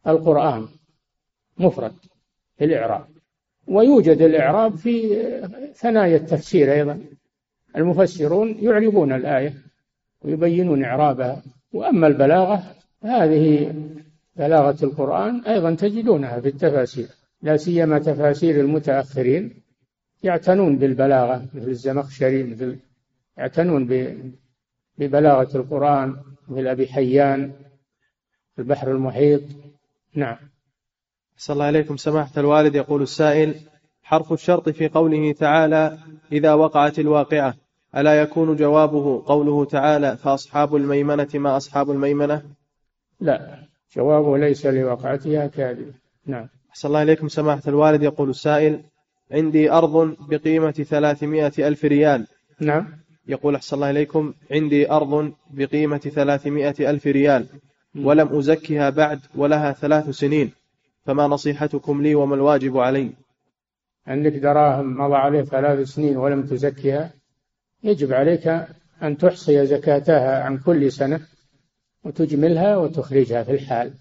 القرآن. مفرد في الإعراب. ويوجد الإعراب في ثنايا التفسير أيضا. المفسرون يعربون الآية ويبينون إعرابها. وأما البلاغة هذه بلاغة القرآن أيضا تجدونها في التفاسير. لا سيما تفاسير المتأخرين يعتنون بالبلاغة مثل الزمخشري مثل يعتنون ببلاغة القرآن مثل أبي حيان في البحر المحيط. نعم. صلى الله عليكم. سماحة الوالد يقول السائل حرف الشرط في قوله تعالى إذا وقعت الواقعة ألا يكون جوابه قوله تعالى فأصحاب الميمنة ما أصحاب الميمنة؟ لا جوابه ليس لوقعتها كاذب نعم. صلى الله عليكم. سماحة الوالد يقول السائل عندي أرض بقيمة ثلاثمائة ألف ريال. نعم. يقول أحسن الله إليكم عندي أرض بقيمة ثلاثمائة ألف ريال ولم أزكها بعد ولها ثلاث سنين فما نصيحتكم لي وما الواجب علي؟ عندك دراهم مضى عليه ثلاث سنين ولم تزكها يجب عليك أن تحصي زكاتها عن كل سنة وتجملها وتخرجها في الحال.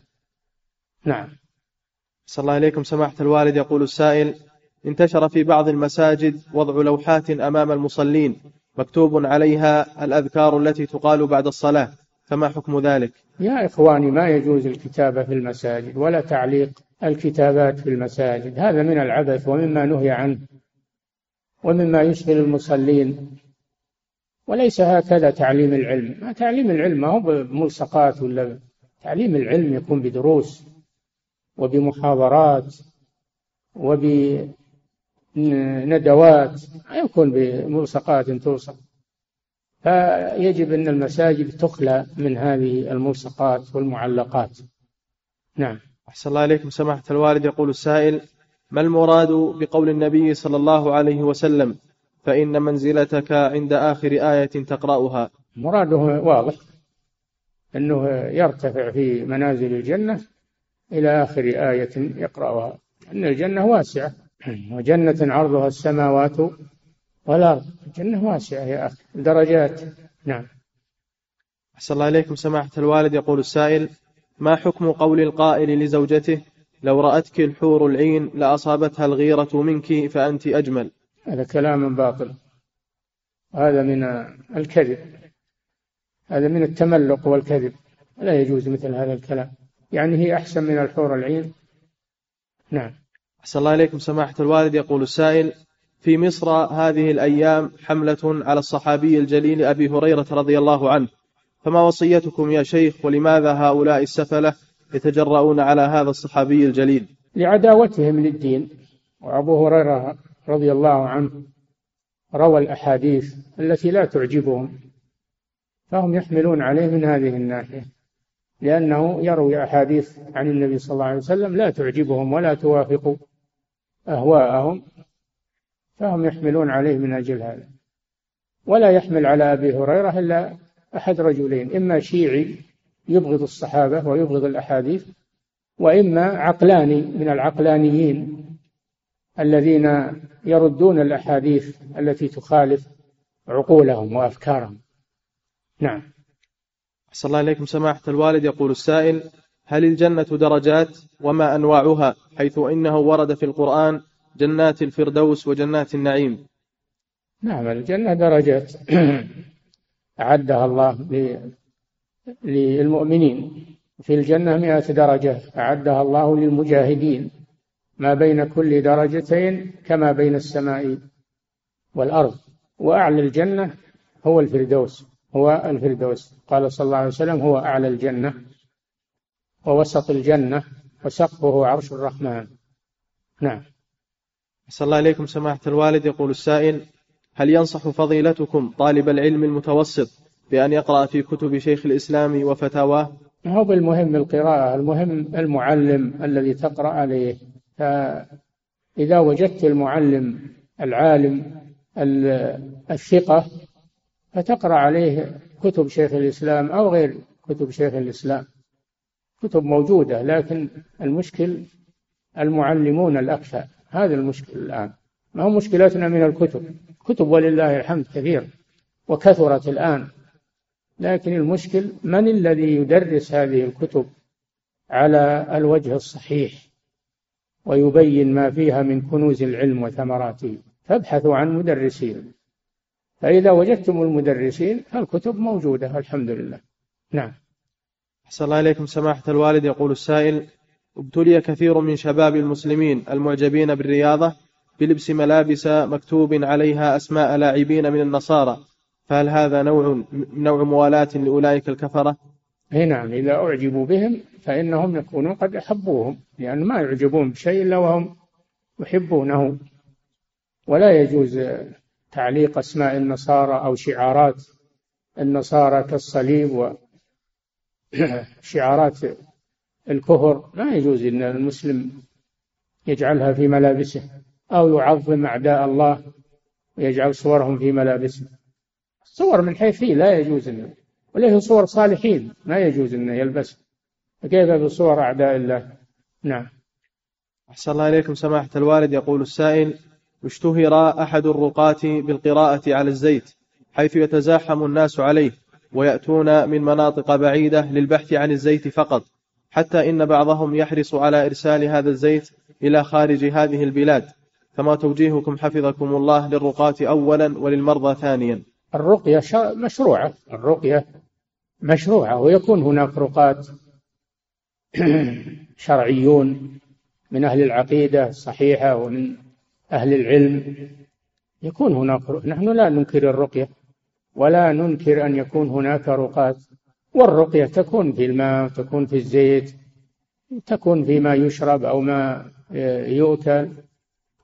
نعم. صلى الله عليكم سماحة الوالد يقول السائل انتشر في بعض المساجد وضع لوحات أمام المصلين مكتوب عليها الأذكار التي تقال بعد الصلاة فما حكم ذلك؟ يا إخواني ما يجوز الكتابة في المساجد ولا تعليق الكتابات في المساجد. هذا من العبث ومما نهي عنه ومما يشغل المصلين. وليس هكذا تعليم العلم. ما تعليم العلم ما هو بملصقات ولا تعليم العلم يكون بدروس وبمحاضرات وبندوات ما يكون بملصقات توصف فيجب أن المساجد تخلى من هذه الملصقات والمعلقات. نعم. أحسن الله إليكم. سماحة الوالد يقول السائل ما المراد بقول النبي صلى الله عليه وسلم؟ فإن منزلتك عند آخر آية تقرأها. مراده واضح. أنه يرتفع في منازل الجنة إلى آخر آية يقرأها. أن الجنة واسعة. وجنة عرضها السماوات والأرض. الجنة واسعة يا أخي درجات. نعم. أحسن الله إليكم. سماحة الوالد يقول السائل ما حكم قول القائل لزوجته لو رأتك الحور العين لأصابتها الغيرة منك فأنت أجمل هذا كلام باطل. هذا من الكذب. هذا من التملق والكذب. لا يجوز مثل هذا الكلام. يعني هي أحسن من الحور العين؟ نعم. أحسن الله إليكم سماحة الوالد. يقول السائل في مصر هذه الأيام حملة على الصحابي الجليل أبي هريرة رضي الله عنه. فما وصيتكم يا شيخ ولماذا هؤلاء السفلة يتجرؤون على هذا الصحابي الجليل؟ لعداوتهم للدين. وأبو هريرة رضي الله عنه روى الأحاديث التي لا تعجبهم. فهم يحملون عليه من هذه الناحية لأنه يروي أحاديث عن النبي صلى الله عليه وسلم لا تعجبهم ولا توافق أهواءهم فهم يحملون عليه من أجل هذا. ولا يحمل على أبي هريرة إلا أحد رجلين إما شيعي يبغض الصحابة ويبغض الأحاديث وإما عقلاني من العقلانيين الذين يردون الأحاديث التي تخالف عقولهم وأفكارهم. نعم. أحسن الله إليكم. سماحة الوالد يقول السائل هل الجنة درجات وما أنواعها حيث إنه ورد في القرآن جنات الفردوس وجنات النعيم؟ نعم الجنة درجات أعدها الله للمؤمنين. في الجنة مئة درجة أعدها الله للمجاهدين. ما بين كل درجتين كما بين السماء والأرض. وأعلى الجنة هو الفردوس هو الفردوس. قال صلى الله عليه وسلم هو أعلى الجنة. ووسط الجنة وسقفه عرش الرحمن. نعم. صلى الله عليكم سماحة الوالد يقول السائل هل ينصح فضيلتكم طالب العلم المتوسط بأن يقرأ في كتب شيخ الإسلام وفتاواه؟ هو بالمهم القراءة المهم المعلم الذي تقرأ عليه. إذا وجدت المعلم العالم الثقة فتقرأ عليه كتب شيخ الإسلام أو غير كتب شيخ الإسلام. كتب موجودة لكن المشكل المعلمون الأكفأ هذا المشكل الآن. ما هو مشكلتنا من الكتب؟ كتب ولله الحمد كثير وكثرت الآن. لكن المشكل من الذي يدرس هذه الكتب على الوجه الصحيح ويبين ما فيها من كنوز العلم وثمراته؟ فابحثوا عن مدرسين. فإذا وجدتم المدرسين فالكتب موجودة الحمد لله. نعم. أحسن الله إليكم سماحة الوالد يقول السائل ابتلي كثير من شباب المسلمين المعجبين بالرياضة بلبس ملابس مكتوب عليها أسماء لاعبين من النصارى فهل هذا نوع نوع موالاة لأولئك الكفرة؟ أي نعم إذا أعجبوا بهم فإنهم يكونون قد أحبوهم لأن ما يعجبون بشيء إلا وهم يحبونه ولا يجوز تعليق أسماء النصارى أو شعارات النصارى كالصليب وشعارات الكفر لا يجوز أن المسلم يجعلها في ملابسه أو يعظم أعداء الله ويجعل صورهم في ملابسه. صور من حيث لا يجوز أن وله صور صالحين؟ ما يجوز أنه يلبس. فكيف بصور أعداء الله؟ نعم. أحسن الله إليكم. سماحة الوالد يقول السائل اشتهر أحد الرقاة بالقراءة على الزيت حيث يتزاحم الناس عليه. ويأتون من مناطق بعيدة للبحث عن الزيت فقط حتى إن بعضهم يحرص على إرسال هذا الزيت إلى خارج هذه البلاد. فما توجيهكم حفظكم الله للرقاة أولا وللمرضى ثانيا. الرقية مشروعة. الرقية مشروعة ويكون هناك رقاة شرعيون من أهل العقيدة الصحيحة ومن أهل العلم. يكون هناك نحن لا ننكر الرقية. ولا ننكر أن يكون هناك رقاة والرقية تكون في الماء تكون في الزيت تكون فيما يشرب أو ما يؤكل.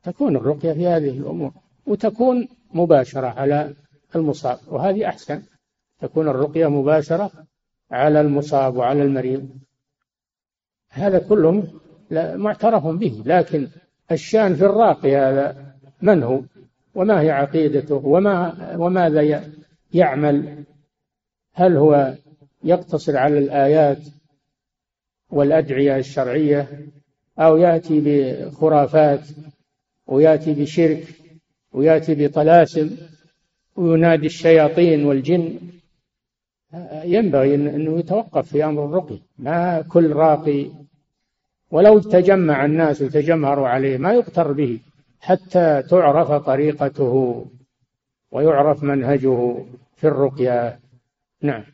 تكون الرقية في هذه الأمور وتكون مباشرة على المصاب وهذه أحسن. تكون الرقية مباشرة على المصاب وعلى المريض. هذا كله معترف به لكن الشان في الراقي هذا من هو؟ وما هي عقيدته؟ وما وماذا يعمل هل هو يقتصر على الآيات والأدعية الشرعية أو يأتي بخرافات ويأتي بشرك ويأتي بطلاسم وينادي الشياطين والجن؟ ينبغي أنه يتوقف في أمر الرقي. ما كل راقي ولو تجمع الناس وتجمهروا عليه ما يقتر به حتى تعرف طريقته. ويعرف منهجه في الرقية. نعم.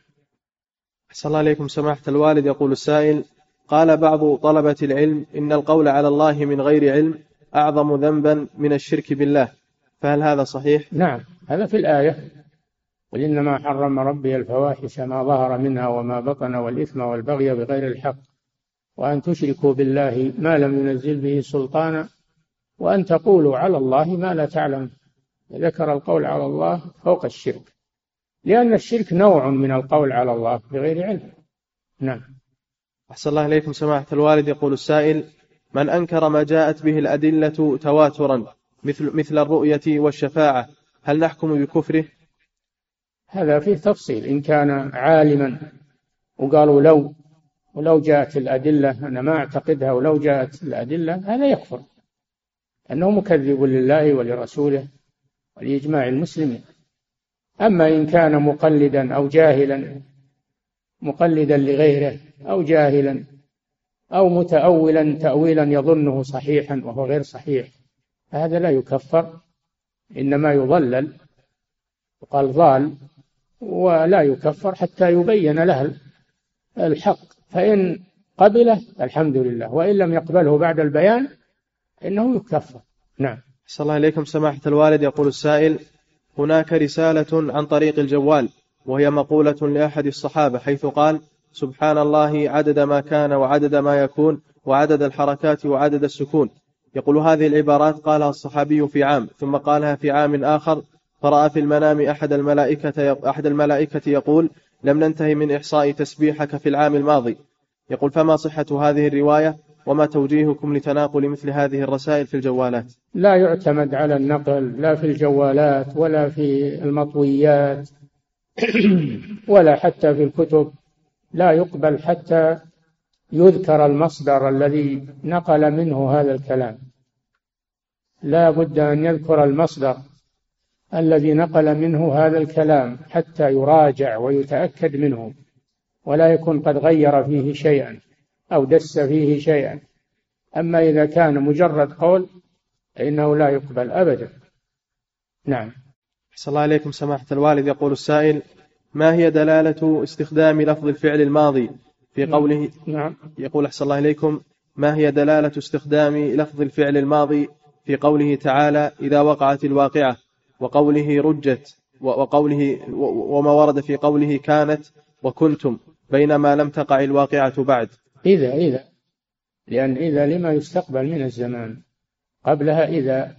أحسن الله عليكم. سماحة الوالد يقول السائل قال بعض طلبة العلم إن القول على الله من غير علم أعظم ذنبا من الشرك بالله. فهل هذا صحيح؟ نعم. هذا في الآية. قل إنما حرم ربي الفواحش ما ظهر منها وما بطن والإثم والبغي بغير الحق وأن تشركوا بالله ما لم ينزل به سلطانا وأن تقولوا على الله ما لا تعلم. ذكر القول على الله فوق الشرك. لأن الشرك نوع من القول على الله بغير علم. نعم. أحسن الله إليكم سماحة الوالد. يقول السائل من أنكر ما جاءت به الأدلة تواترا مثل مثل الرؤية والشفاعة هل نحكم بكفره؟ هذا فيه تفصيل. إن كان عالما وقالوا لو ولو جاءت الأدلة أنا ما أعتقدها ولو جاءت الأدلة هذا يكفر. أنه مكذب لله ولرسوله. ولإجماع المسلمين أما إن كان مقلدا أو جاهلا مقلدا لغيره أو جاهلا أو متأولا تأويلا يظنه صحيحا وهو غير صحيح هذا لا يكفر إنما يضلل وقال ضال ولا يكفر حتى يبين له الحق. فإن قبله الحمد لله وإن لم يقبله بعد البيان إنه يكفر. نعم. صلى الله عليكم سماحة الوالد يقول السائل هناك رسالة عن طريق الجوال وهي مقولة لأحد الصحابة حيث قال سبحان الله عدد ما كان وعدد ما يكون وعدد الحركات وعدد السكون. يقول هذه العبارات قالها الصحابي في عام ثم قالها في عام آخر. فرأى في المنام أحد الملائكة أحد الملائكة يقول لم ننتهي من إحصاء تسبيحك في العام الماضي. يقول فما صحة هذه الرواية؟ وما توجيهكم لتناقل مثل هذه الرسائل في الجوالات؟ لا يعتمد على النقل لا في الجوالات ولا في المطويات ولا حتى في الكتب. لا يقبل حتى يذكر المصدر الذي نقل منه هذا الكلام. لا بد أن يذكر المصدر الذي نقل منه هذا الكلام حتى يراجع ويتأكد منه ولا يكون قد غير فيه شيئا. أو دس فيه شيئا. أما إذا كان مجرد قول فإنه لا يقبل أبدا. نعم. صلى الله عليكم سماحة الوالد. يقول السائل ما هي دلالة استخدام لفظ الفعل الماضي في قوله؟ نعم. يقول أحسن الله إليكم ما هي دلالة استخدام لفظ الفعل الماضي في قوله تعالى إذا وقعت الواقعة وقوله رجت وقوله وما ورد في قوله كانت وكنتم بينما لم تقع الواقعة بعد؟ إذا إذا. لأن إذا. لما يستقبل من الزمان. قبلها إذا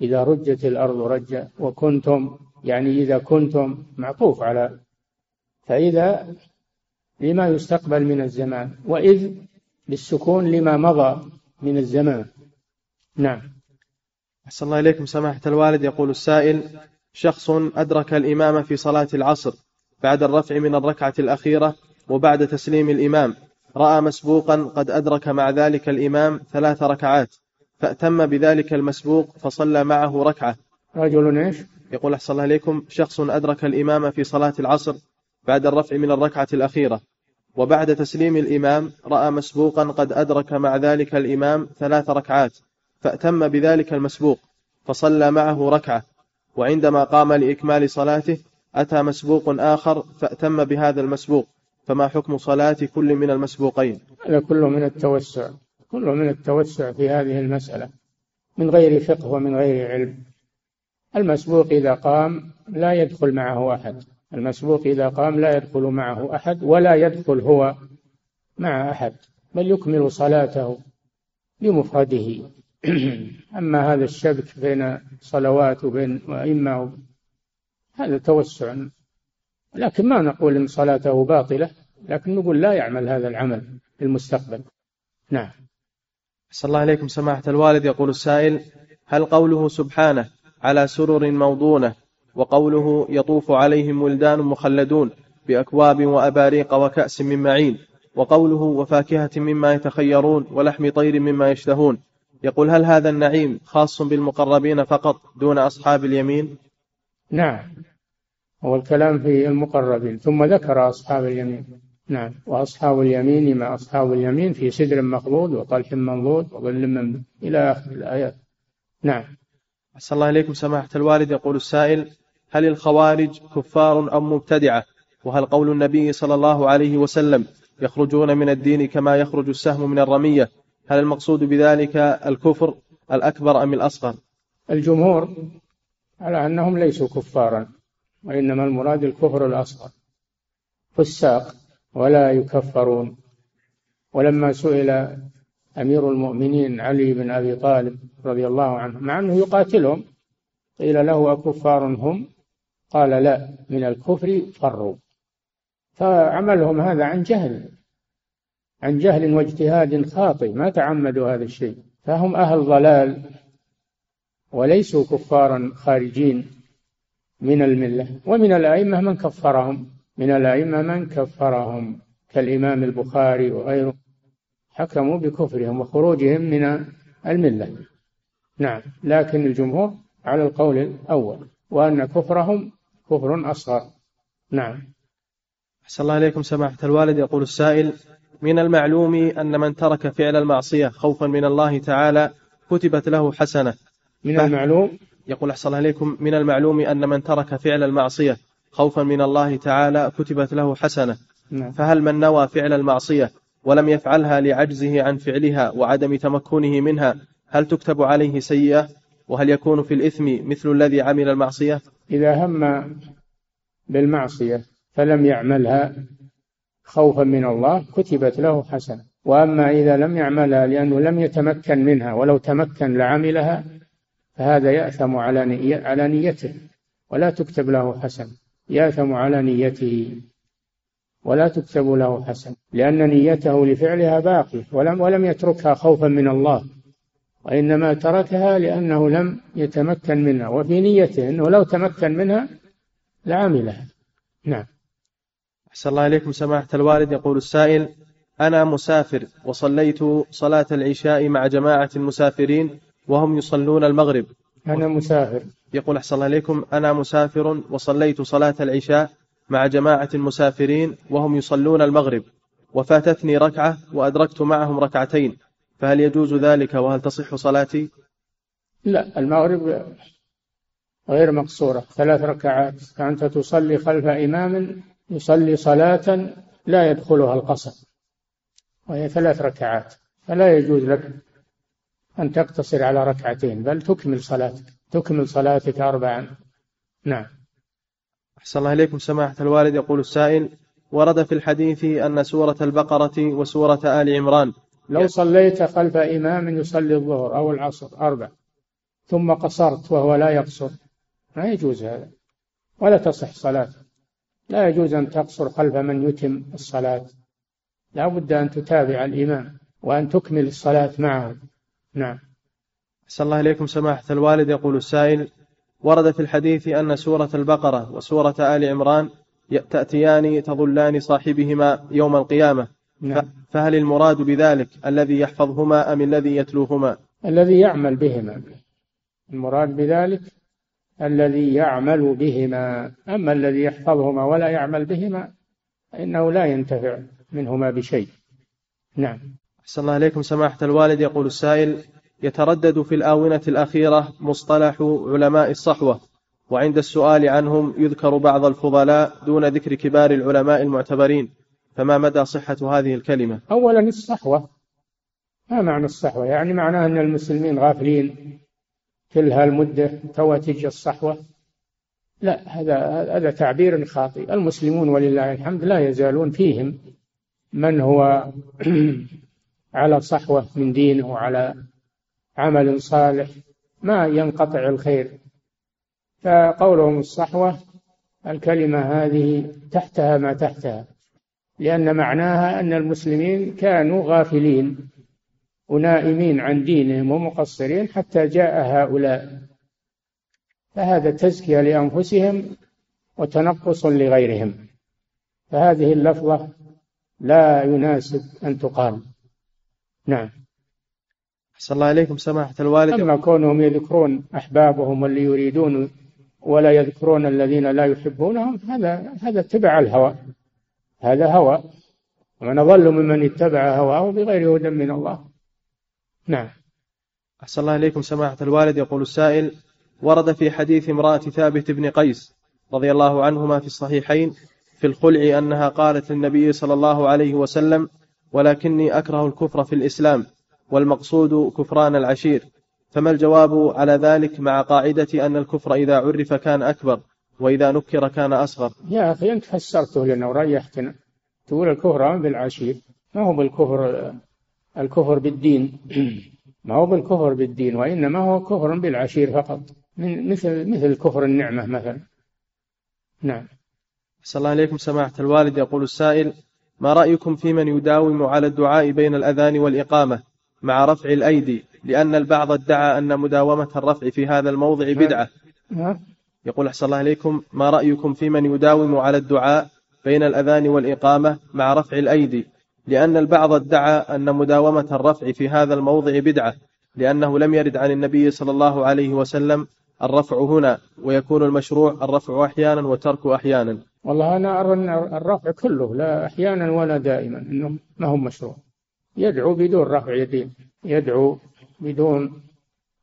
إذا رجت الأرض رجا وكنتم يعني إذا كنتم معطوف على. فإذا لما يستقبل من الزمان. وإذ بالسكون لما مضى من الزمان. نعم. أحسن الله إليكم. سماحة الوالد يقول السائل شخص أدرك الإمام في صلاة العصر بعد الرفع من الركعة الأخيرة وبعد تسليم الإمام. رأى مسبوقا قد أدرك مع ذلك الإمام ثلاث ركعات فأتم بذلك المسبوق فصلى معه ركعة. رجل إيش؟ يقول أحسن الله إليكم شخص أدرك الإمام في صلاة العصر بعد الرفع من الركعة الأخيرة. وبعد تسليم الإمام رأى مسبوقا قد أدرك مع ذلك الإمام ثلاث ركعات فأتم بذلك المسبوق فصلى معه ركعة. وعندما قام لإكمال صلاته أتى مسبوق آخر فأتم بهذا المسبوق. فما حكم صلاة كل من المسبوقين؟ هذا كله من التوسع كله من التوسع في هذه المسألة من غير فقه ومن غير علم. المسبوق إذا قام لا يدخل معه أحد. المسبوق إذا قام لا يدخل معه أحد ولا يدخل هو مع أحد بل يكمل صلاته بمفرده أما هذا الشبك بين صلوات وبين أئمة هذا توسع لكن ما نقول إن صلاته باطلة لكن نقول لا يعمل هذا العمل في المستقبل. نعم. صلى الله عليكم سماحة الوالد يقول السائل هل قوله سبحانه على سرر موضونة وقوله يطوف عليهم ولدان مخلدون بأكواب وأباريق وكأس من معين وقوله وفاكهة مما يتخيرون ولحم طير مما يشتهون يقول هل هذا النعيم خاص بالمقربين فقط دون أصحاب اليمين؟ نعم. هو الكلام في المقربين. ثم ذكر أصحاب اليمين. نعم. وأصحاب اليمين ما أصحاب اليمين في سدر مخضود وطلح منضود وظل ممدود إلى آخر الآيات. نعم. أحسن الله إليكم سماحة الوالد. يقول السائل هل الخوارج كفار أم مبتدعة؟ وهل قول النبي صلى الله عليه وسلم يخرجون من الدين كما يخرج السهم من الرمية؟ هل المقصود بذلك الكفر الأكبر أم الأصغر؟ الجمهور على أنهم ليسوا كفارا. وإنما المراد الكفر الأصغر. فساق ولا يكفرون. ولما سئل أمير المؤمنين علي بن أبي طالب رضي الله عنه مع أنه يقاتلهم قيل له أكفار هم؟ قال لا من الكفر فروا. فعملهم هذا عن جهل عن جهل واجتهاد خاطئ ما تعمدوا هذا الشيء. فهم أهل ضلال وليسوا كفارا خارجين. من الملة ومن الأئمة من كفرهم. من الأئمة من كفرهم كالإمام البخاري وغيره. حكموا بكفرهم وخروجهم من الملة. نعم لكن الجمهور على القول الأول وأن كفرهم كفر أصغر. نعم. أحسن الله إليكم سماحة الوالد. يقول السائل من المعلوم أن من ترك فعل المعصية خوفا من الله تعالى كتبت له حسنة. من المعلوم يقول أحسن الله إليكم من المعلوم أن من ترك فعل المعصية خوفا من الله تعالى كتبت له حسنة. نعم. فهل من نوى فعل المعصية ولم يفعلها لعجزه عن فعلها وعدم تمكنه منها هل تكتب عليه سيئة؟ وهل يكون في الإثم مثل الذي عمل المعصية؟ إذا هم بالمعصية فلم يعملها خوفا من الله كتبت له حسنة. وأما إذا لم يعملها لأنه لم يتمكن منها ولو تمكن لعملها فهذا يأثم على على نيته ولا تكتب له حسنة يأثم على نيته ولا تكتب له حسن. لأن نيته لفعلها باقية ولم ولم يتركها خوفا من الله. وإنما تركها لأنه لم يتمكن منها. وفي نيته أنه لو تمكن منها لعملها نعم. أحسن الله إليكم سماحة الوالد. يقول السائل أنا مسافر وصليت صلاة العشاء مع جماعة المسافرين وهم يصلون المغرب. أنا مسافر. يقول أحسن الله إليكم أنا مسافر وصليت صلاة العشاء مع جماعة المسافرين وهم يصلون المغرب. وفاتتني ركعة وأدركت معهم ركعتين. فهل يجوز ذلك وهل تصح صلاتي؟ لا المغرب غير مقصورة. ثلاث ركعات. فأنت تصلي خلف إمام يصلي صلاة لا يدخلها القصر. وهي ثلاث ركعات. فلا يجوز لك أن تقتصر على ركعتين بل تكمل صلاتك تكمل صلاتك أربعا. نعم. أحسن الله إليكم سماحة الوالد. يقول السائل ورد في الحديث أن سورة البقرة وسورة آل عمران لو صليت خلف إمام يصلي الظهر أو العصر أربع ثم قصرت وهو لا يقصر ما يجوز هذا. ولا تصح صلاة لا يجوز أن تقصر خلف من يتم الصلاة. لا بد أن تتابع الإمام وأن تكمل الصلاة معه. نعم. أحسن الله إليكم سماحة الوالد. يقول السائل ورد في الحديث أن سورة البقرة وسورة آل عمران تأتيان تظلان صاحبهما يوم القيامة. نعم. فهل المراد بذلك الذي يحفظهما أم الذي يتلوهما؟ الذي يعمل بهما. المراد بذلك الذي يعمل بهما. أما الذي يحفظهما ولا يعمل بهما فإنه لا ينتفع منهما بشيء. نعم. أحسن الله إليكم سماحة الوالد يقول السائل يتردد في الآونة الأخيرة مصطلح علماء الصحوة وعند السؤال عنهم يذكر بعض الفضلاء دون ذكر كبار العلماء المعتبرين فما مدى صحة هذه الكلمة؟ أولا الصحوة. ما معنى الصحوة؟ يعني معناه أن المسلمين غافلين كل هالمدة تو تجي الصحوة؟ لا هذا هذا تعبير خاطئ. المسلمون ولله الحمد لا يزالون فيهم من هو على صحوة من دينه وعلى عمل صالح ما ينقطع الخير. فقولهم الصحوة الكلمة هذه تحتها ما تحتها لأن معناها أن المسلمين كانوا غافلين ونائمين عن دينهم ومقصرين حتى جاء هؤلاء. فهذا تزكية لأنفسهم وتنقص لغيرهم. فهذه اللفظة لا يناسب أن تقال. نعم. أحسن الله إليكم سماحة الوالد. أما كونهم يذكرون أحبابهم واللي يريدون ولا يذكرون الذين لا يحبونهم هذا هذا اتبع الهوى. هذا هوى. ومن أضل ممن اتبع هواه بغير هدى من الله. نعم. أحسن الله إليكم سماحة الوالد. يقول السائل ورد في حديث امرأة ثابت بن قيس رضي الله عنهما في الصحيحين في الخلع أنها قالت للنبي صلى الله عليه وسلم ولكني أكره الكفر في الإسلام والمقصود كفران العشير. فما الجواب على ذلك مع قاعدة أن الكفر إذا عرف كان أكبر وإذا نكر كان أصغر؟ يا أخي أنت فسرته لنا وريحتنا تقول الكفر بالعشير ما هو بالكفر الكفر بالدين. ما هو بالكفر بالدين وإنما هو كفر بالعشير فقط. من مثل مثل كفر النعمة مثلا. نعم. صلى الله عليكم سماحة الوالد يقول السائل ما رأيكم في من يداوم على الدعاء بين الأذان والإقامة مع رفع الأيدي لأن البعض ادعى أن مداومة الرفع في هذا الموضع بدعة. يقول أحسن الله إليكم ما رأيكم في من يداوم على الدعاء بين الأذان والإقامة مع رفع الأيدي لأن البعض ادعى أن مداومة الرفع في هذا الموضع بدعة لأنه لم يرد عن النبي صلى الله عليه وسلم الرفع هنا ويكون المشروع الرفع أحيانا وترك أحيانا. والله أنا أرى أن الرفع كله لا أحيانا ولا دائما أنه ما هو مشروع. يدعو بدون رفع يدين يدعو بدون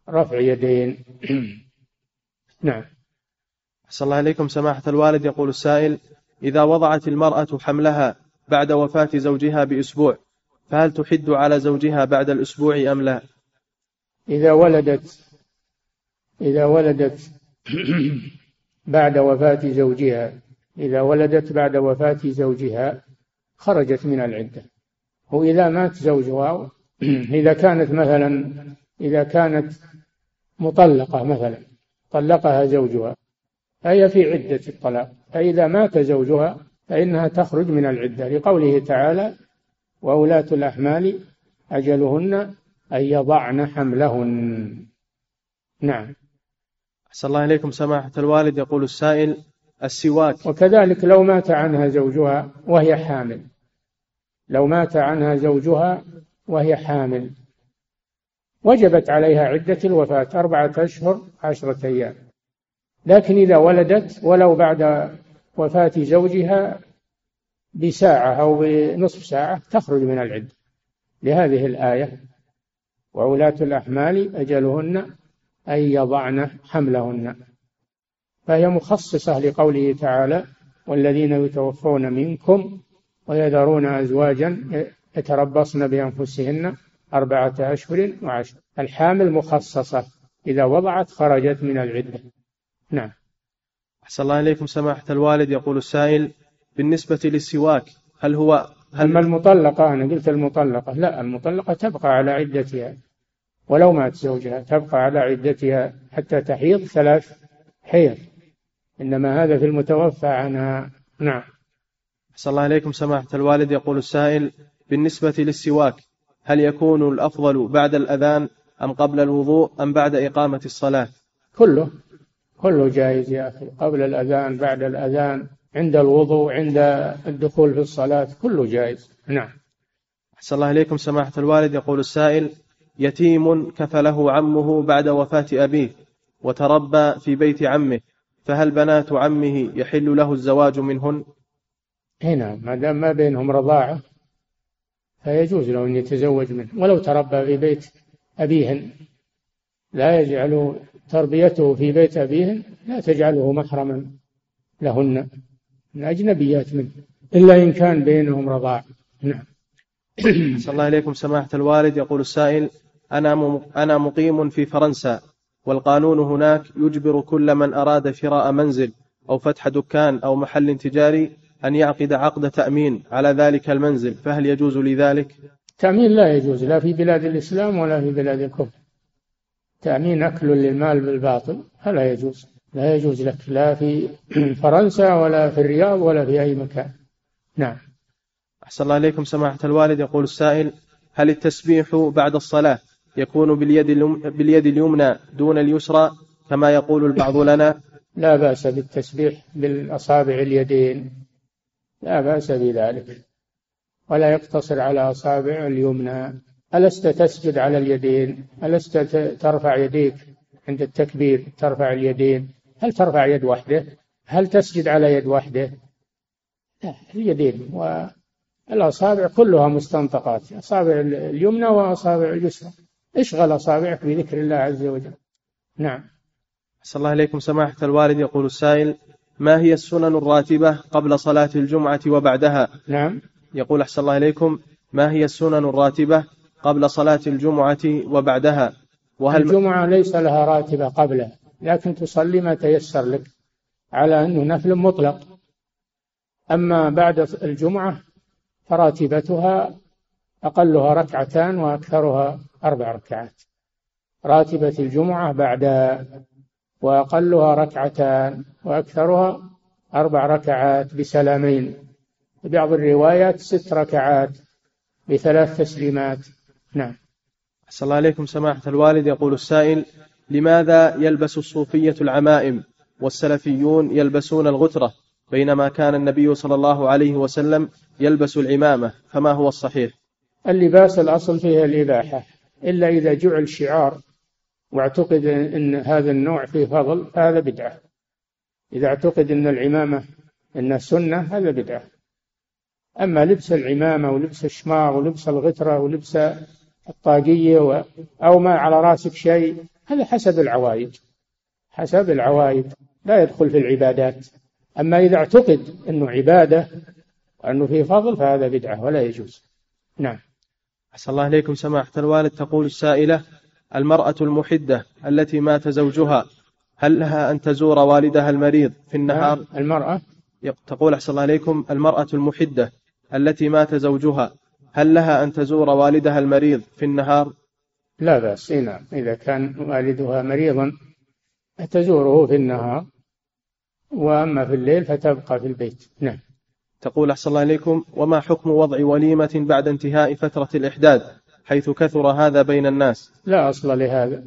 رفع يدين. نعم. أحسن الله عليكم سماحة الوالد يقول السائل إذا وضعت المرأة حملها بعد وفاة زوجها بأسبوع فهل تحد على زوجها بعد الأسبوع أم لا؟ إذا ولدت إذا ولدت بعد وفاة زوجها إذا ولدت بعد وفاة زوجها خرجت من العدة. وإذا مات زوجها إذا كانت مثلا إذا كانت مطلقة مثلا طلقها زوجها فهي في عدة الطلاق. فإذا مات زوجها فإنها تخرج من العدة. لقوله تعالى وولاة الأحمال أجلهن أن يضعن حملهن نعم. أحسن الله إليكم. سماحة الوالد يقول السائل السواك. وكذلك لو مات عنها زوجها وهي حامل. لو مات عنها زوجها وهي حامل. وجبت عليها عدة الوفاة أربعة أشهر عشرة أيام. لكن إذا ولدت ولو بعد وفاة زوجها بساعة أو بنصف ساعة تخرج من العدة. لهذه الآية وولاة الأحمال أجلهن أن يضعن حملهن. فهي مخصصة لقوله تعالى والذين يتوفون منكم ويذرون أزواجا يتربصن بأنفسهن أربعة أشهر وعشر. الحامل مخصصة. إذا وضعت خرجت من العدة. نعم. أحسن الله إليكم سماحة الوالد. يقول السائل بالنسبة للسواك هل هو هل أما المطلقة أنا قلت المطلقة. لا المطلقة تبقى على عدتها. ولو مات زوجها تبقى على عدتها حتى تحيض ثلاث حيض. إنما هذا في المتوفى عنها. نعم. أحسن الله إليكم. سماحة الوالد يقول السائل بالنسبة للسواك هل يكون الأفضل بعد الأذان أم قبل الوضوء أم بعد إقامة الصلاة؟ كله. كله جائز يا أخي. قبل الأذان بعد الأذان عند الوضوء عند الدخول في الصلاة كله جائز. نعم. أحسن الله إليكم. سماحة الوالد يقول السائل يتيم كفله عمه بعد وفاة أبيه وتربى في بيت عمه فهل بنات عمه يحل له الزواج منهن؟ اي نعم ما دام ما بينهم رضاعة فيجوز له أن يتزوج منه. ولو تربى في بيت أبيهن لا يجعل تربيته في بيت أبيهن لا تجعله محرما لهن من أجنبيات منه إلا إن كان بينهم رضاع نعم. صلى الله إليكم سماحة الوالد يقول السائل أنا أنا مقيم في فرنسا والقانون هناك يجبر كل من أراد شراء منزل أو فتح دكان أو محل تجاري أن يعقد عقد تأمين على ذلك المنزل فهل يجوز لي ذلك؟ تأمين لا يجوز لا في بلاد الإسلام ولا في بلاد الكفر. تأمين أكل للمال بالباطل فلا يجوز لا يجوز لك لا في فرنسا ولا في الرياض ولا في أي مكان. نعم. أحسن الله إليكم سماحة الوالد يقول السائل هل التسبيح بعد الصلاة يكون باليد, باليد اليمنى دون اليسرى كما يقول البعض لنا. لا بأس بالتسبيح بالأصابع اليدين. لا بأس بذلك. ولا يقتصر على أصابع اليمنى. ألست تسجد على اليدين؟ ألست ترفع يديك عند التكبير ترفع اليدين؟ هل ترفع يد واحدة هل تسجد على يد واحدة لا اليدين والأصابع كلها مستنطقات أصابع اليمنى وأصابع اليسرى. اشغل أصابعك بذكر الله عز وجل. نعم. أحسن الله إليكم. سماحة الوالد يقول السائل ما هي السنن الراتبة قبل صلاة الجمعة وبعدها؟ نعم. يقول أحسن الله إليكم ما هي السنن الراتبة قبل صلاة الجمعة وبعدها؟ وهل الجمعة ليس لها راتبة قبلها لكن تصلي ما تيسر لك على أنه نفل مطلق. أما بعد الجمعة فراتبتها أقلها ركعتان وأكثرها أربع ركعات. راتبة الجمعة بعد وأقلها ركعتان وأكثرها أربع ركعات بسلامين. في بعض الروايات ست ركعات بثلاث تسليمات. نعم. أحسن الله عليكم سماحة الوالد يقول السائل لماذا يلبس الصوفية العمائم والسلفيون يلبسون الغترة بينما كان النبي صلى الله عليه وسلم يلبس العمامة؟ فما هو الصحيح؟ اللباس الأصل فيه الإباحة. إلا إذا جعل شعار واعتقد أن هذا النوع فيه فضل هذا بدعة. إذا اعتقد أن العمامة أنها سنة هذا بدعة. أما لبس العمامة ولبس الشماغ ولبس الغترة ولبس الطاقية و... أو ما على راسك شيء هذا حسب العوايد. حسب العوايد. لا يدخل في العبادات. أما إذا اعتقد أنه عبادة وأنه فيه فضل فهذا بدعة ولا يجوز. نعم. أحسن الله إليكم سماحة الوالد تقول السائلة المرأة المحدة التي مات زوجها هل لها أن تزور والدها المريض في النهار؟ نعم. المرأة. تقول أحسن الله عليكم المرأة المحدة التي مات زوجها هل لها أن تزور والدها المريض في النهار؟ لا بأس نعم. إذا كان والدها مريضا تزوره في النهار وأما في الليل فتبقى في البيت. نعم. تقول أحسن الله إليكم وما حكم وضع وليمة بعد انتهاء فترة الإحداد حيث كثر هذا بين الناس؟ لا أصل لهذا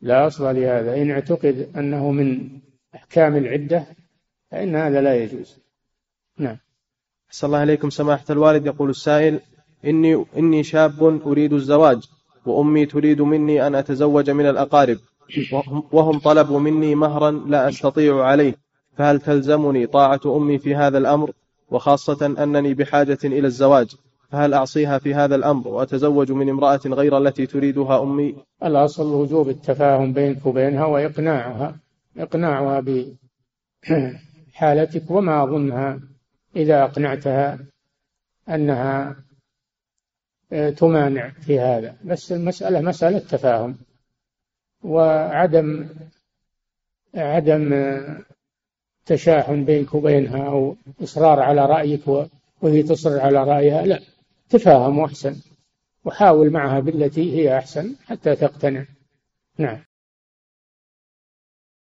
لا أصل لهذا. إن اعتقد أنه من أحكام العدة فإن هذا لا يجوز. نعم. أحسن الله إليكم سماحة الوالد يقول السائل إني إني شاب أريد الزواج وأمي تريد مني أن أتزوج من الأقارب وهم- طلبوا مني مهرا لا أستطيع عليه فهل تلزمني طاعة أمي في هذا الأمر؟ وخاصة أنني بحاجة إلى الزواج فهل أعصيها في هذا الأمر وأتزوج من امرأة غير التي تريدها أمي؟ الأصل وجوب التفاهم بينك وبينها وإقناعها إقناعها بحالتك وما أظنها. إذا أقنعتها أنها آه، تمانع في هذا. بس المسألة مسألة تفاهم وعدم عدم آه، تشاحن بينك وبينها أو إصرار على رأيك وهي تصر على رأيها لا تفاهم أحسن وحاول معها بالتي هي أحسن حتى تقتنع. نعم.